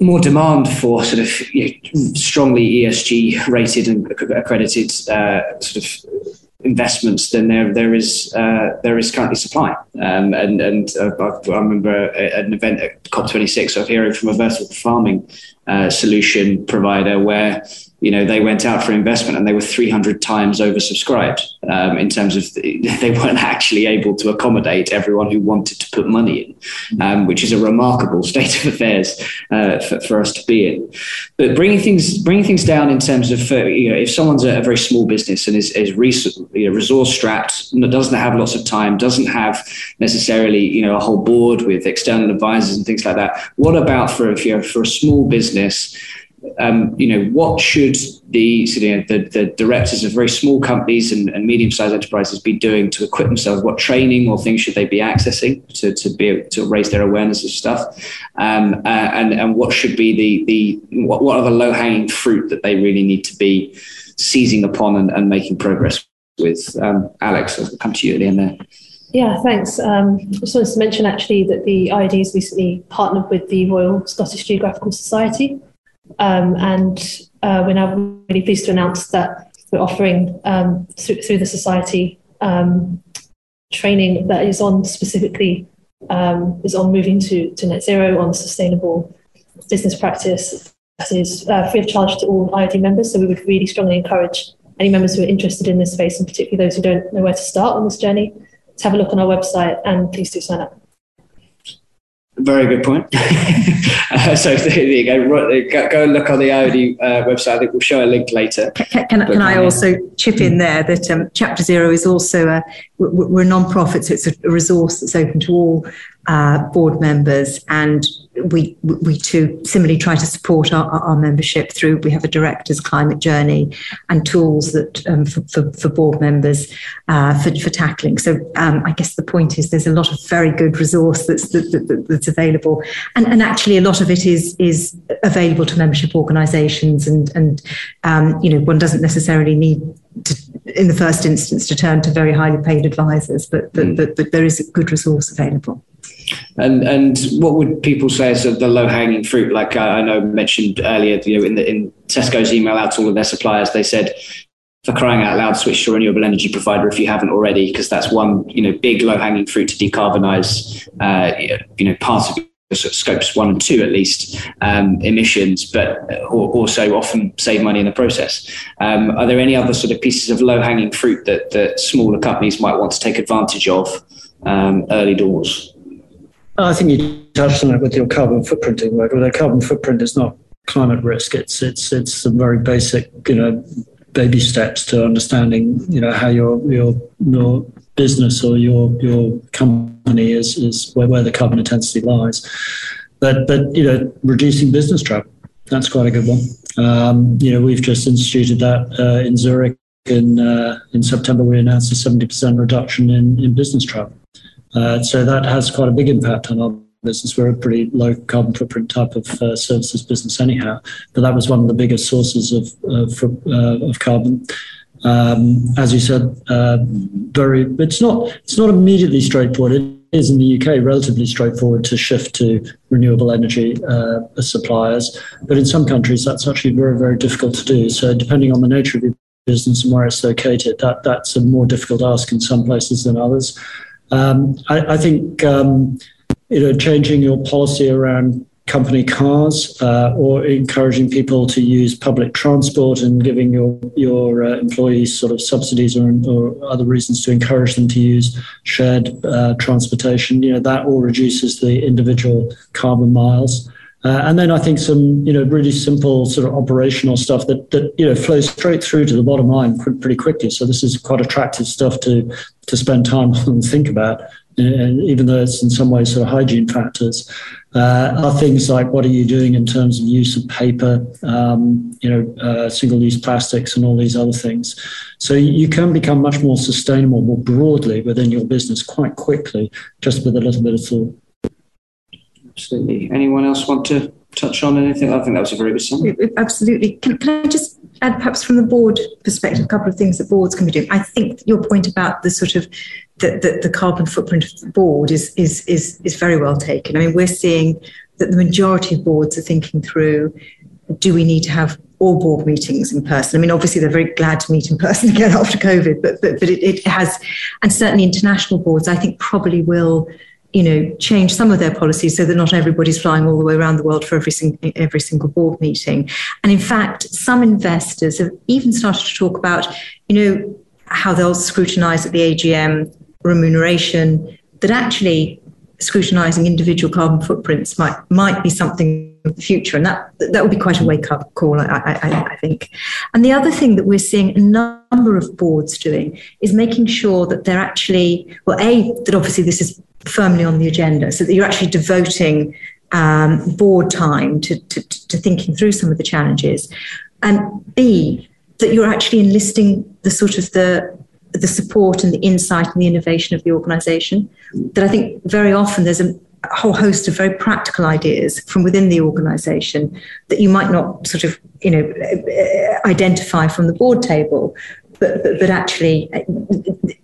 more demand for sort of you know, strongly ESG rated and accredited uh, sort of investments than there there is uh, there is currently supply. Um, and and uh, I, remember an event at COP26 of hearing from a vertical farming uh, solution provider where you know they went out for investment and they were 300 times oversubscribed um, in terms of the, [laughs] they weren't actually able to accommodate everyone who wanted to put money in um, which is a remarkable [laughs] state of affairs uh, for, for, us to be in. But bringing things bringing things down in terms of uh, you know if someone's a, very small business and is, is resource, you know, resource strapped doesn't have lots of time doesn't have necessarily you know a whole board with external advisors and things like that what about for if you're for a small business um, you know, what should the, so, you know, the, the directors of very small companies and, and medium-sized enterprises be doing to equip themselves? What training or things should they be accessing to, to be to raise their awareness of stuff? Um, uh, and and what should be the the what, what are the low-hanging fruit that they really need to be seizing upon and, and making progress with? Um, Alex, I'll come to you at the end there. Yeah, thanks. Um, I just wanted to mention actually that the IOD has recently partnered with the Royal Scottish Geographical Society um, and uh, we're now really pleased to announce that we're offering um, through, through, the society um, training that is on specifically um, is on moving to, to net zero on sustainable business practice that is uh, free of charge to all IOD members. So we would really strongly encourage any members who are interested in this space, and particularly those who don't know where to start on this journey, to have a look on our website and please do sign up. Very good point. [laughs] uh, so there you go. go. Go and look on the IOD uh, website. I think we'll show a link later. Can, can, can I also chip in there that um, Chapter Zero is also a we're a non-profit, so it's a resource that's open to all uh, board members and we we too similarly try to support our, our membership through we have a director's climate journey and tools that um, for, for, for, board members uh, for, for tackling. So um, I guess the point is there's a lot of very good resource that's that, that, that's available. And, and actually a lot of it is is available to membership organizations and and um, you know one doesn't necessarily need to, in the first instance to turn to very highly paid advisors but but, mm. but, but there is a good resource available and and what would people say is the low hanging fruit? Like I, I know mentioned earlier, you know, in the in Tesco's email out to all of their suppliers, they said for crying out loud, switch to a renewable energy provider if you haven't already, because that's one you know big low hanging fruit to decarbonize. Uh, you know, part of scopes one and two at least um, emissions, but also often save money in the process. Um, are there any other sort of pieces of low hanging fruit that, that smaller companies might want to take advantage of um, early doors? I think you touched on it with your carbon footprinting work. Their carbon footprint is not climate risk. It's it's it's some very basic, you know, baby steps to understanding, you know, how your your your business or your your company is is where, where the carbon intensity lies. But but you know, reducing business travel that's quite a good one. Um, you know, we've just instituted that uh, in Zurich. In uh, in September, we announced a seventy percent reduction in, in business travel. Uh, so that has quite a big impact on our business. We're a pretty low carbon footprint type of uh, services business, anyhow. But that was one of the biggest sources of of, uh, of carbon. Um, as you said, uh, very. It's not. It's not immediately straightforward. It is in the UK relatively straightforward to shift to renewable energy uh, suppliers, but in some countries that's actually very very difficult to do. So depending on the nature of your business and where it's located, that that's a more difficult ask in some places than others. Um, I, I, think um, you know changing your policy around company cars uh, or encouraging people to use public transport and giving your your uh, employees sort of subsidies or, or, other reasons to encourage them to use shared uh, transportation. You know that all reduces the individual carbon miles. Uh, and then I think some, you know, really simple sort of operational stuff that, that you know flows straight through to the bottom line pretty quickly. So this is quite attractive stuff to to spend time [laughs] on and think about. And even though it's in some ways sort of hygiene factors, uh, are things like what are you doing in terms of use of paper, um, you know, uh, single-use plastics, and all these other things. So you can become much more sustainable more broadly within your business quite quickly, just with a little bit of thought. Absolutely. Anyone else want to touch on anything? I think that was a very good summary. Absolutely. Can, can I just add, perhaps from the board perspective, a couple of things that boards can be doing? I think your point about the sort of the, the, the carbon footprint of the board is, is, is, is very well taken. I mean, we're seeing that the majority of boards are thinking through do we need to have all board meetings in person? I mean, obviously, they're very glad to meet in person [laughs] again after COVID, but, but, but it, it has, and certainly international boards, I think, probably will you know, change some of their policies so that not everybody's flying all the way around the world for every, sing- every single board meeting. And in fact, some investors have even started to talk about, you know, how they'll scrutinize at the AGM remuneration, that actually scrutinizing individual carbon footprints might might be something of the future, and that that would be quite a wake up call, I, I, I, think. And the other thing that we're seeing a number of boards doing is making sure that they're actually well, a that obviously this is firmly on the agenda so that you're actually devoting um, board time to, to, to thinking through some of the challenges. And B, that you're actually enlisting the sort of the the support and the insight and the innovation of the organization. That I think very often there's a, whole host of very practical ideas from within the organization that you might not sort of you know identify from the board table but but, but actually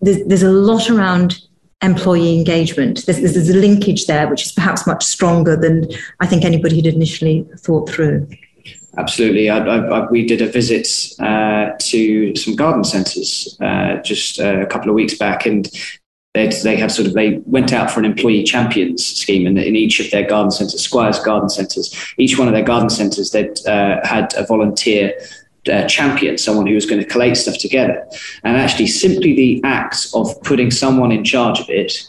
there's, there's a lot around employee engagement. There's, there's, a linkage there, which is perhaps much stronger than I think anybody had initially thought through. Absolutely. I, I, we did a visit uh, to some garden centres uh, just uh, a couple of weeks back, and they have sort of they went out for an employee champions scheme in, in each of their garden centres, Squires garden centres. Each one of their garden centres, they'd uh, had a volunteer uh, champion, someone who was going to collate stuff together. And actually, simply the act of putting someone in charge of it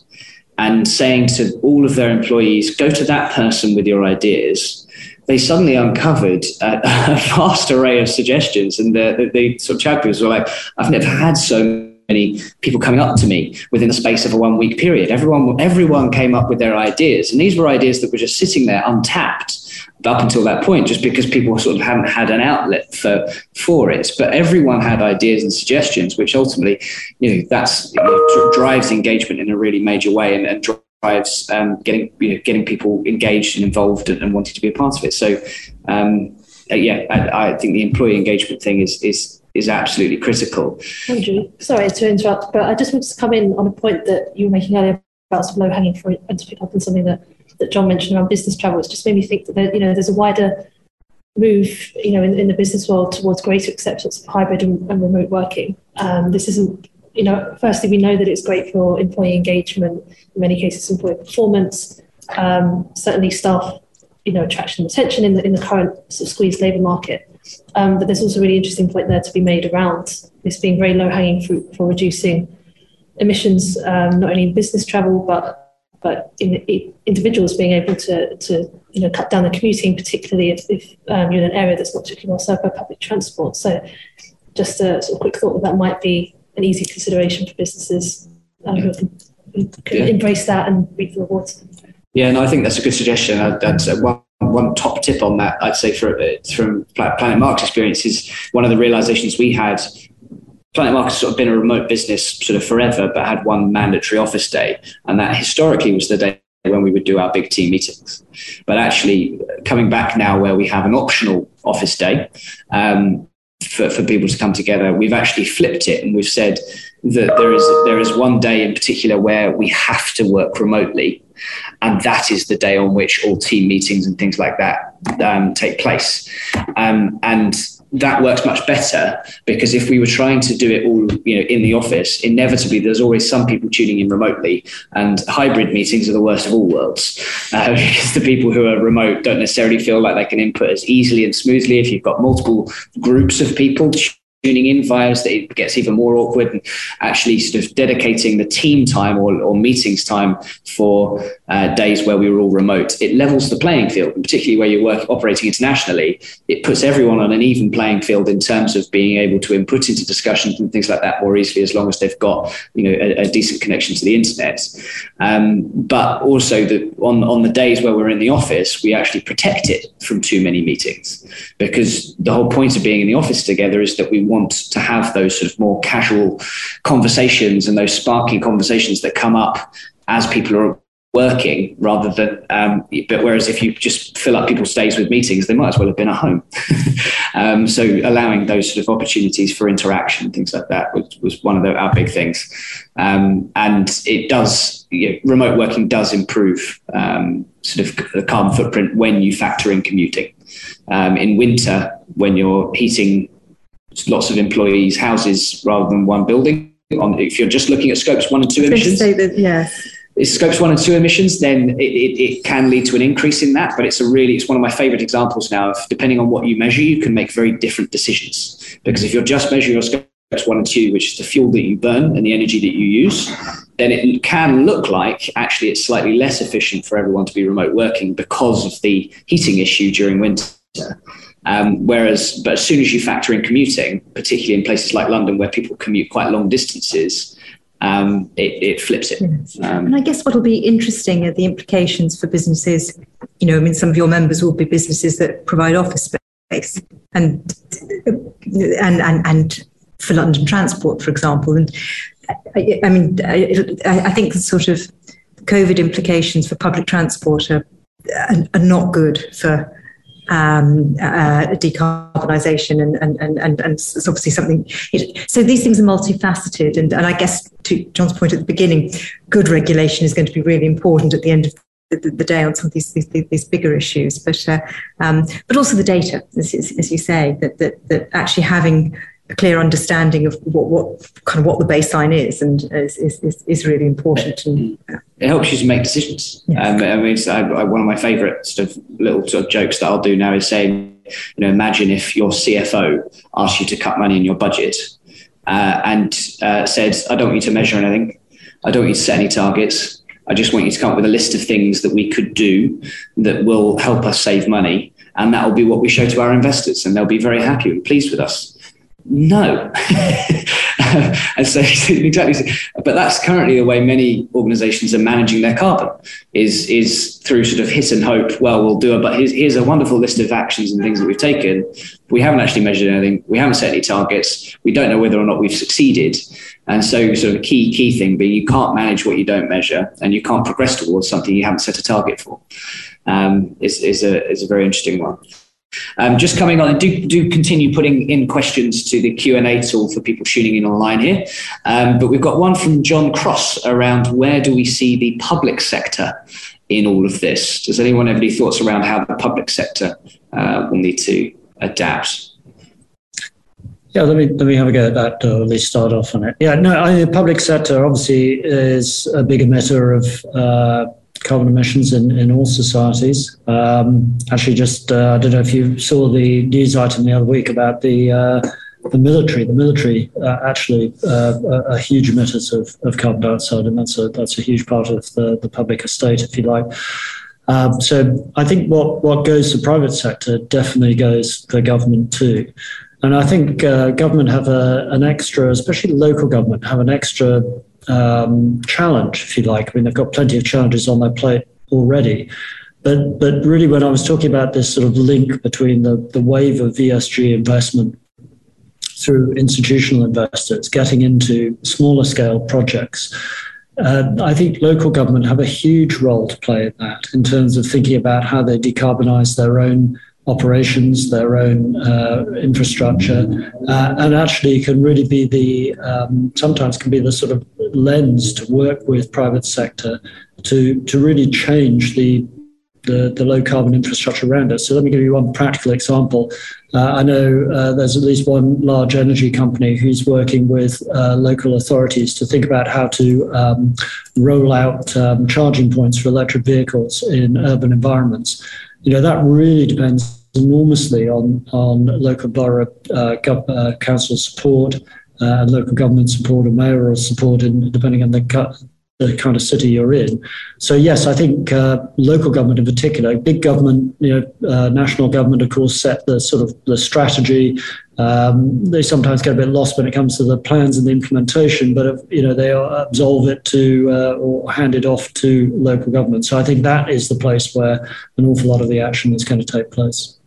and saying to all of their employees, go to that person with your ideas, they suddenly uncovered a, [laughs] a vast array of suggestions. And the, the, the sort of champions were like, I've never had so many people coming up to me within the space of a one week period. Everyone, everyone came up with their ideas, and these were ideas that were just sitting there untapped up until that point, just because people sort of hadn't had an outlet for for it. But everyone had ideas and suggestions, which ultimately, you know, that's you know, drives engagement in a really major way, and, and drives um, getting you know, getting people engaged and involved and, and, wanting to be a part of it. So, um, yeah, I, I think the employee engagement thing is is is absolutely critical. Andrew, sorry to interrupt, but I just wanted to come in on a point that you were making earlier about of low hanging fruit and to pick up on something that, that John mentioned around business travel. It's just made me think that there, you know there's a wider move you know in, in the business world towards greater acceptance of hybrid and, and remote working. Um, this isn't you know firstly we know that it's great for employee engagement in many cases employee performance um, certainly staff you know attraction and retention in the in the current sort of squeezed labour market um, but there's also a really interesting point there to be made around this being very low hanging fruit for reducing emissions, um, not only in business travel, but but in, in, individuals being able to, to you know cut down the commuting, particularly if, if um, you're in an area that's not particularly well served by public transport. So, just a sort of quick thought that that might be an easy consideration for businesses um, who can, who can yeah. embrace that and reap the rewards. Yeah, and no, I think that's a good suggestion. That's one one top tip on that, I'd say, for, from Planet Mark's experience, is one of the realizations we had. Planet Mark has sort of been a remote business sort of forever, but had one mandatory office day, and that historically was the day when we would do our big team meetings. But actually, coming back now, where we have an optional office day um, for, for people to come together, we've actually flipped it and we've said that there is there is one day in particular where we have to work remotely and that is the day on which all team meetings and things like that um, take place. Um, and that works much better because if we were trying to do it all you know in the office inevitably there's always some people tuning in remotely and hybrid meetings are the worst of all worlds. Uh, [laughs] because the people who are remote don't necessarily feel like they can input as easily and smoothly. If you've got multiple groups of people tuning in via that it gets even more awkward and actually sort of dedicating the team time or, or meetings time for uh, days where we were all remote. It levels the playing field and particularly where you're work, operating internationally it puts everyone on an even playing field in terms of being able to input into discussions and things like that more easily as long as they've got you know a, a decent connection to the internet. Um, but also on, on the days where we're in the office we actually protect it from too many meetings. Because the whole point of being in the office together is that we want to have those sort of more casual conversations and those sparking conversations that come up as people are working rather than um, but whereas if you just fill up people's days with meetings they might as well have been at home [laughs] um, so allowing those sort of opportunities for interaction things like that was, was one of the, our big things um, and it does you know, remote working does improve um, sort of the carbon footprint when you factor in commuting um, in winter when you're heating lots of employees' houses rather than one building. On if you're just looking at scopes one and two emissions, that, yes. Scopes one and two emissions, then it, it, it, can lead to an increase in that. But it's a really it's one of my favorite examples now of depending on what you measure, you can make very different decisions. Because if you're just measuring your scopes one and two, which is the fuel that you burn and the energy that you use, then it can look like actually it's slightly less efficient for everyone to be remote working because of the heating issue during winter. Um, whereas, but as soon as you factor in commuting, particularly in places like London where people commute quite long distances, um, it, it, flips it. Yes. Um, and I guess what will be interesting are the implications for businesses. You know, I mean, some of your members will be businesses that provide office space and and and, and for London Transport, for example. And I, I mean, I, I think the sort of COVID implications for public transport are, are not good for um, uh, decarbonisation and, and, and, and, and it's obviously something. So these things are multifaceted. And, and I guess to John's point at the beginning, good regulation is going to be really important at the end of the, day on some of these, these, these bigger issues. But, uh, um, but also the data, as, as you say, that, that, that actually having a clear understanding of what, what kind of what the baseline is and is, is, is really important. And, It helps you to make decisions. Yes. Um, I mean, I, I, one of my favourite sort of little sort of jokes that I'll do now is saying, you know, imagine if your CFO asked you to cut money in your budget uh, and uh, said, I don't want you to measure anything. I don't want you to set any targets. I just want you to come up with a list of things that we could do that will help us save money. And that will be what we show to our investors, and they'll be very happy and pleased with us. No. [laughs] and so exactly, but that's currently the way many organisations are managing their carbon is is through sort of hit and hope. Well, we'll do it, but here's, here's a wonderful list of actions and things that we've taken. We haven't actually measured anything. We haven't set any targets. We don't know whether or not we've succeeded. And so, sort of key key thing being you can't manage what you don't measure, and you can't progress towards something you haven't set a target for. Um, is is a is a very interesting one. Um, just coming on, do do continue putting in questions to the Q and A tool for people tuning in online here. Um, but we've got one from John Cross around where do we see the public sector in all of this? Does anyone have any thoughts around how the public sector uh, will need to adapt? Yeah, let me let me have a go at that. Or at least start off on it. Yeah, no, I, mean, the public sector obviously is a big emitter of. Uh, carbon emissions in, in all societies. Um, actually, just uh, I don't know if you saw the news item the other week about the uh, the military. The military uh, actually uh, are huge emitters of, of carbon dioxide, and that's a that's a huge part of the, the public estate, if you like. Um, so I think what, what goes to private sector definitely goes for government too. And I think uh, government have a, an extra, especially local government, have an extra um, challenge, if you like. I mean, they've got plenty of challenges on their plate already. But, but really, when I was talking about this sort of link between the, the wave of ESG investment through institutional investors getting into smaller scale projects, uh, I think local government have a huge role to play in that in terms of thinking about how they decarbonize their own operations, their own uh, infrastructure, uh, and actually can really be the um, sometimes can be the sort of lens to work with private sector to to really change the the, the low carbon infrastructure around us. So let me give you one practical example. Uh, I know uh, there's at least one large energy company who's working with uh, local authorities to think about how to um, roll out um, charging points for electric vehicles in urban environments you know, that really depends enormously on, on local borough uh, gov- uh, council support uh, and local government support and mayoral support, in, depending on the, the kind of city you're in. So yes, I think uh, local government in particular, big government, you know, uh, national government, of course, set the sort of the strategy um, they sometimes get a bit lost when it comes to the plans and the implementation, but you know they absolve it to uh, or hand it off to local government. So I think that is the place where an awful lot of the action is going to take place.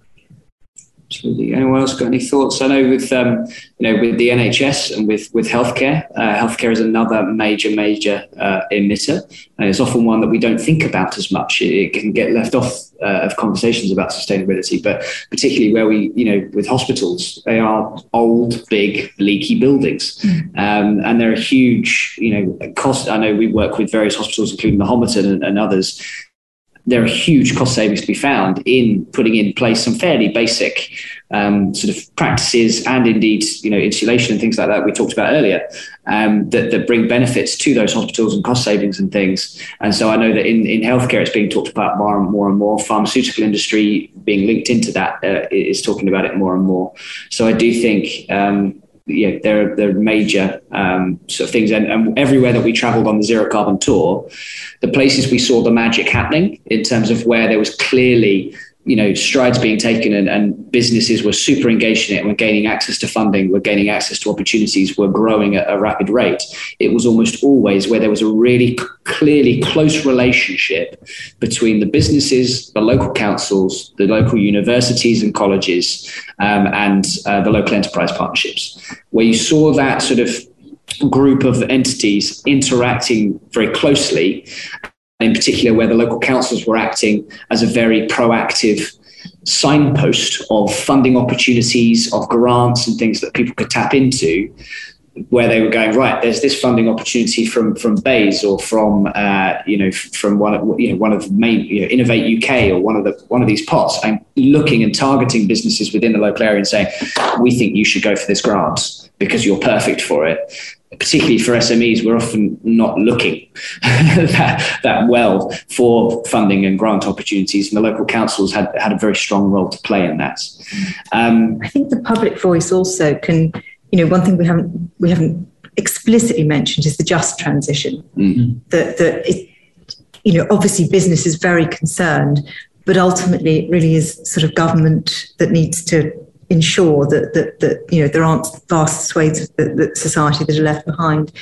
Absolutely. Anyone else got any thoughts? I know with um, you know with the NHS and with with healthcare, uh, healthcare is another major major uh, emitter, and it's often one that we don't think about as much. It, it can get left off uh, of conversations about sustainability, but particularly where we you know with hospitals, they are old, big, leaky buildings, mm. um, and they're a huge you know cost. I know we work with various hospitals, including the Homerton and, and others, there are huge cost savings to be found in putting in place some fairly basic um, sort of practices and indeed you know insulation and things like that we talked about earlier um, that, that bring benefits to those hospitals and cost savings and things. And so I know that in, in healthcare it's being talked about more and more and more. Pharmaceutical industry being linked into that uh, is talking about it more and more. So I do think um, yeah, they're they're major um, sort of things. And, and, everywhere that we travelled on the zero carbon tour, the places we saw the magic happening in terms of where there was clearly you know strides being taken and, and, businesses were super engaged in it were gaining access to funding were gaining access to opportunities were growing at a rapid rate. It was almost always where there was a really clearly close relationship between the businesses the local councils the local universities and colleges um, and uh, the local enterprise partnerships where you saw that sort of group of entities interacting very closely in particular where the local councils were acting as a very proactive signpost of funding opportunities, of grants and things that people could tap into, where they were going right. There's this funding opportunity from from BEIS or from uh, you know from one of you know one of the main you know, Innovate UK or one of the one of these pots, and looking and targeting businesses within the local area and saying, we think you should go for this grant because you're perfect for it. Particularly for SMEs, we're often not looking [laughs] that, that well for funding and grant opportunities, and the local councils had had a very strong role to play in that. Um, I think the public voice also can you know, one thing we haven't we haven't explicitly mentioned is the just transition. Mm-hmm. That that it, you know, obviously business is very concerned, but ultimately it really is sort of government that needs to ensure that that, that you know there aren't vast swathes of the, the society that are left behind,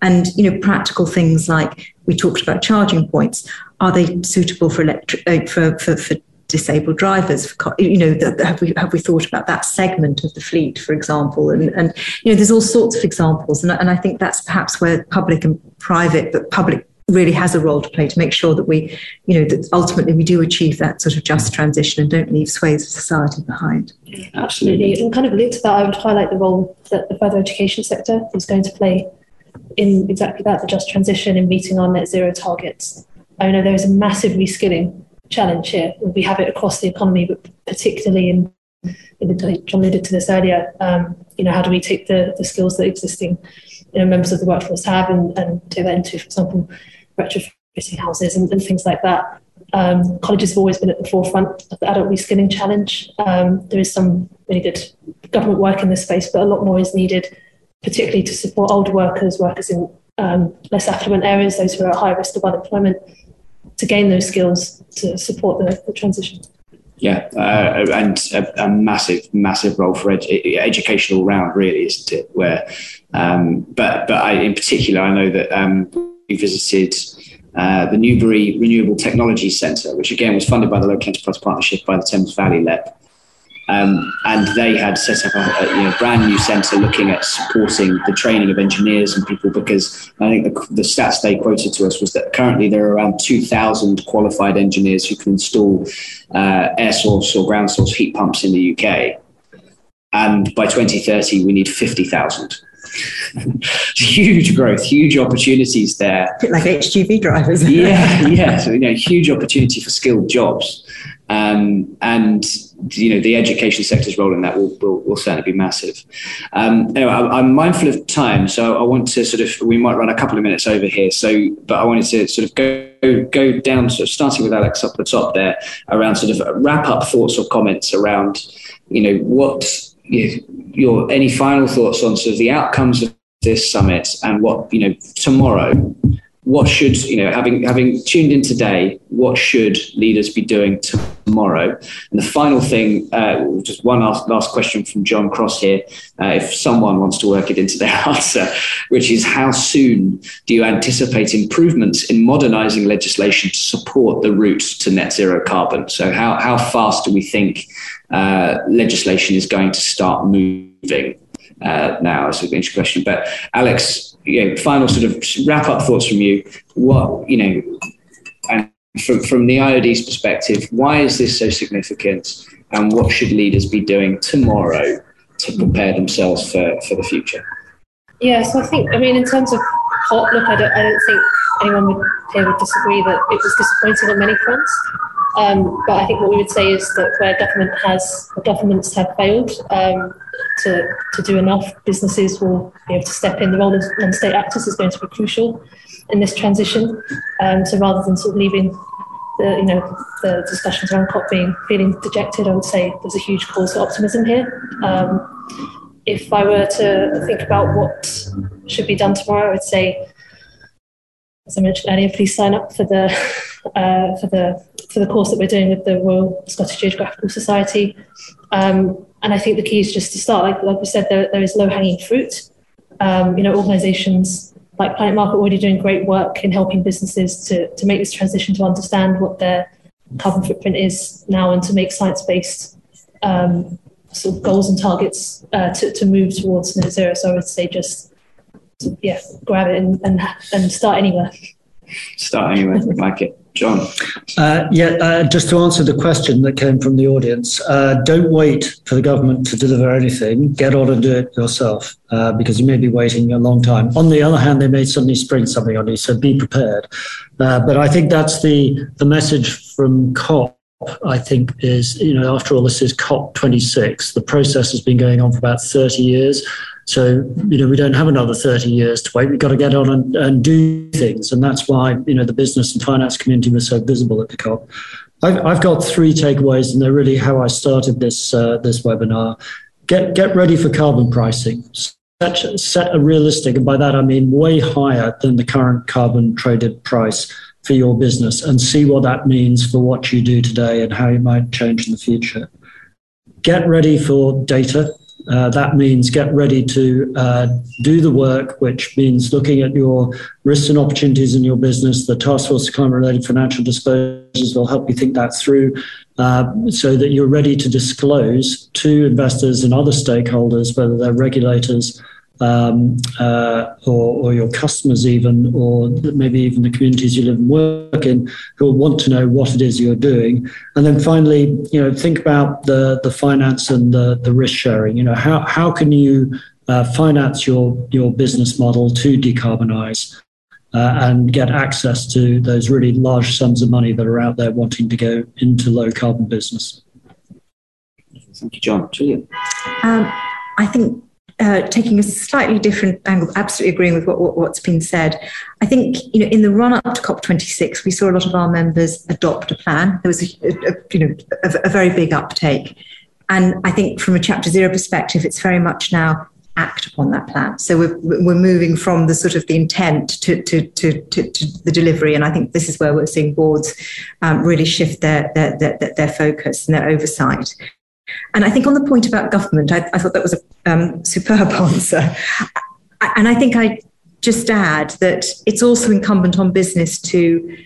and you know practical things like we talked about charging points. Are they suitable for electric uh, for, for, for disabled drivers you know have we have we thought about that segment of the fleet for example? And and you know there's all sorts of examples. And, and I think that's perhaps where public and private but public really has a role to play to make sure that we you know that ultimately we do achieve that sort of just transition and don't leave swathes of society behind absolutely and kind of linked to that I would highlight the role that the further education sector is going to play in exactly that the just transition in meeting our net zero targets I know there is a massive reskilling challenge here. We have it across the economy, but particularly in, in the, John alluded to this earlier. Um, you know, how do we take the, the skills that existing you know, members of the workforce have and, and turn that into, for example, retrofitting houses and, and things like that. Um, colleges have always been at the forefront of the adult reskilling challenge. Um, there is some really good government work in this space, but a lot more is needed, particularly to support older workers, workers in um, less affluent areas, those who are at high risk of unemployment, to gain those skills to support the, the transition. Yeah, uh, and a, a, massive, massive role for ed- education all round, really, isn't it? Where, um, but but I, in particular, I know that um, we visited uh, the Newbury Renewable Technology Centre, which again was funded by the Local Enterprise Partnership by the Thames Valley LEP. Um, and they had set up a, a you know, brand new centre looking at supporting the training of engineers and people because I think the, the, stats they quoted to us was that currently there are around 2,000 qualified engineers who can install uh, air source or ground source heat pumps in the UK. And by 2030, we need 50,000. [laughs] huge growth, huge opportunities there. Like HGV drivers. [laughs] yeah, [laughs] yeah. So, you know, huge opportunity for skilled jobs. Um, and you know the education sector's role in that will, will, will certainly be massive. Um, anyway, I, am mindful of time, so I want to sort of we might run a couple of minutes over here. So, but I wanted to sort of go go down, sort of starting with Alex up the top there, around sort of wrap up thoughts or comments around you know what you your any final thoughts on sort of the outcomes of this summit and what you know tomorrow what should you know having having tuned in today what should leaders be doing tomorrow? And the final thing uh, just one last, last question from john cross here uh, if someone wants to work it into their [laughs] answer which is how soon do you anticipate improvements in modernizing legislation to support the route to net zero carbon? So how, how fast do we think uh, legislation is going to start moving? Uh, now as interesting question but alex you know, final sort of wrap up thoughts from you. What you know, and from from the IOD's perspective, why is this so significant, and what should leaders be doing tomorrow to prepare themselves for for the future? Yeah, so I think I mean in terms of look, I don't I don't think anyone would here would disagree that it was disappointing on many fronts. Um, but I think what we would say is that where government has governments have failed, um, to, to do enough, businesses will be able to step in. The role of non-state actors is going to be crucial in this transition. Um, so rather than sort of leaving the you know the discussions around COP being feeling dejected, I would say there's a huge cause for optimism here. Um, if I were to think about what should be done tomorrow, I would say, as I mentioned earlier, please sign up for the [laughs] uh, for the for the course that we're doing with the Royal Scottish Geographical Society. Um, and I think the key is just to start. Like, like we said, there, there is low hanging fruit. Um, you know, organizations like Planet Mark are already doing great work in helping businesses to, to make this transition to understand what their carbon footprint is now and to make science based um, sort of goals and targets uh, to, to move towards net zero. So I would say just, yeah, grab it and, and, and start anywhere. Start anywhere, like it. John. Uh, yeah, uh, just to answer the question that came from the audience, uh, don't wait for the government to deliver anything. Get on and do it yourself uh, because you may be waiting a long time. On the other hand, they may suddenly spring something on you, so be prepared. Uh, but I think that's the, the message from COP. I think is, you know, after all, this is COP26. The process has been going on for about 30 years. So, you know, we don't have another 30 years to wait. We've got to get on and, and do things. And that's why, you know, the business and finance community was so visible at the COP. I've, I've got three takeaways, and they're really how I started this, uh, this webinar. Get, get ready for carbon pricing. Set, set a realistic, and by that I mean way higher than the current carbon traded price for your business, and see what that means for what you do today and how you might change in the future. Get ready for data uh, that means get ready to uh, do the work, which means looking at your risks and opportunities in your business. The Task Force Climate Related Financial Disclosures will help you think that through uh, so that you're ready to disclose to investors and other stakeholders, whether they're regulators um, uh, or, or, your customers, even, or maybe even the communities you live and work in, who will want to know what it is you're doing. And then finally, you know, think about the the finance and the the risk sharing. You know, how how can you uh, finance your your business model to decarbonize? Uh, and get access to those really large sums of money that are out there wanting to go into low carbon business. Thank you, John. Julian. Um, I think uh, taking a slightly different angle, absolutely agreeing with what, what, has been said. I think, you know, in the run up to COP26, we saw a lot of our members adopt a plan. There was, a, a you know, a, a, very big uptake. And I think from a chapter zero perspective, it's very much now act upon that plan. So we're, we're moving from the sort of the intent to, to, to, to, to the delivery. And I think this is where we're seeing boards um, really shift their, their, their, their focus and their oversight. And I think on the point about government, I, I thought that was a um, superb [laughs] answer. And I think I just add that it's also incumbent on business to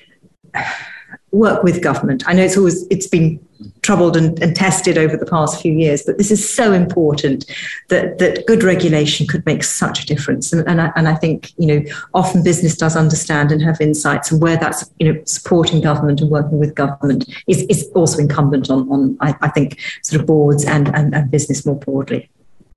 work with government. I know it's always it's been troubled and, and, tested over the past few years, but this is so important that that good regulation could make such a difference. And, and, I, and I think you know often business does understand and have insights, and where that's you know supporting government and working with government is, is also incumbent on on I, I think sort of boards and, and, and business more broadly.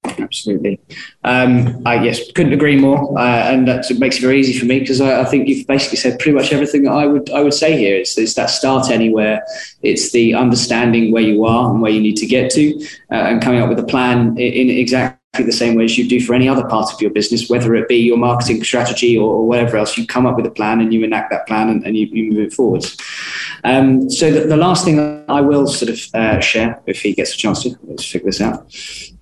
Absolutely. Um, I yes, couldn't agree more, uh, and that makes it very easy for me because I, I, think you've basically said pretty much everything that I would I would say here. It's, it's that start anywhere. It's the understanding where you are and where you need to get to, uh, and coming up with a plan in, in exactly the same way as you do for any other part of your business, whether it be your marketing strategy or, or whatever else. You come up with a plan and you enact that plan and, and you, you, move it forwards. Um, so the, the, last thing I will sort of uh, share, if he gets a chance to, let's figure this out,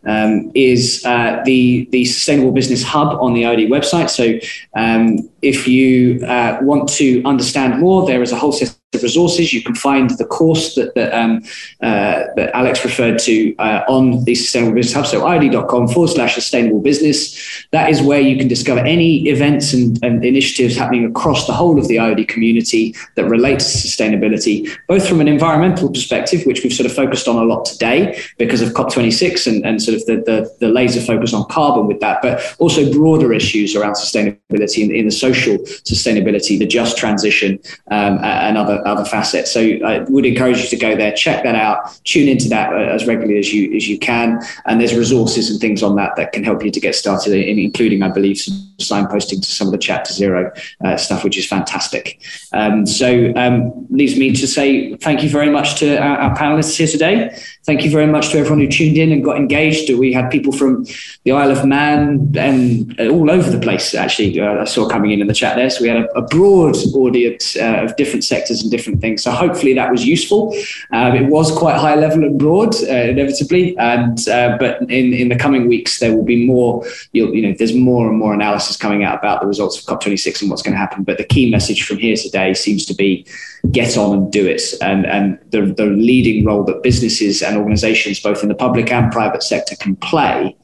um, is uh, the the Sustainable Business Hub on the IOD website. So um, if you uh, want to understand more, there is a whole set resources. You can find the course that that, um, uh, that Alex referred to uh, on the Sustainable Business Hub. So iod.com forward slash sustainable business. That is where you can discover any events and, and initiatives happening across the whole of the IOD community that relate to sustainability, both from an environmental perspective, which we've sort of focused on a lot today because of COP26 and, and sort of the, the, the laser focus on carbon with that, but also broader issues around sustainability in, in the social sustainability, the just transition, um, and other other facets. So I would encourage you to go there, check that out, tune into that uh, as regularly as you as you can, and there's resources and things on that that can help you to get started, in, including, I believe, some signposting to some of the Chapter Zero uh, stuff, which is fantastic. Um, so um, leaves me to say thank you very much to our, our panelists here today. Thank you very much to everyone who tuned in and got engaged. We had people from the Isle of Man and all over the place. Actually, uh, I saw coming in in the chat there. So we had a, a broad audience uh, of different sectors and different things. So hopefully that was useful. Um, it was quite high level and broad, uh, inevitably. And uh, but in in the coming weeks there will be more. you know, there's more and more analysis coming out about the results of COP26 and what's going to happen. But the key message from here today seems to be get on and do it. And and the the leading role that businesses and organizations, both in the public and private sector, can play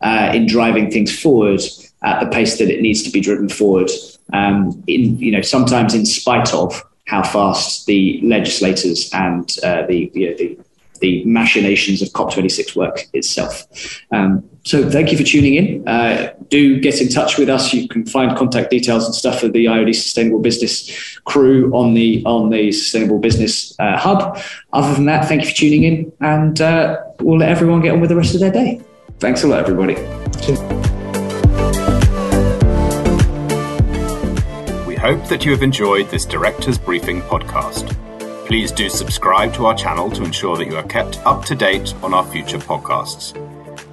uh, in driving things forward at the pace that it needs to be driven forward. Um, in you know sometimes in spite of how fast the legislators and uh, the, you know, the the machinations of COP26 work itself. Um, so thank you for tuning in. Uh, do get in touch with us. You can find contact details and stuff for the IOD Sustainable Business crew on the on the Sustainable Business uh, Hub. Other than that, thank you for tuning in, and uh, we'll let everyone get on with the rest of their day. Thanks a lot, everybody. We hope that you have enjoyed this Directors Briefing podcast. Please do subscribe to our channel to ensure that you are kept up to date on our future podcasts.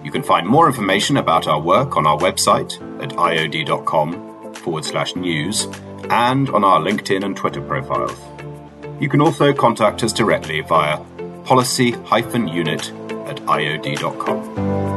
You can find more information about our work on our website at iod.com forward slash news and on our LinkedIn and Twitter profiles. You can also contact us directly via policy-unit at iod.com.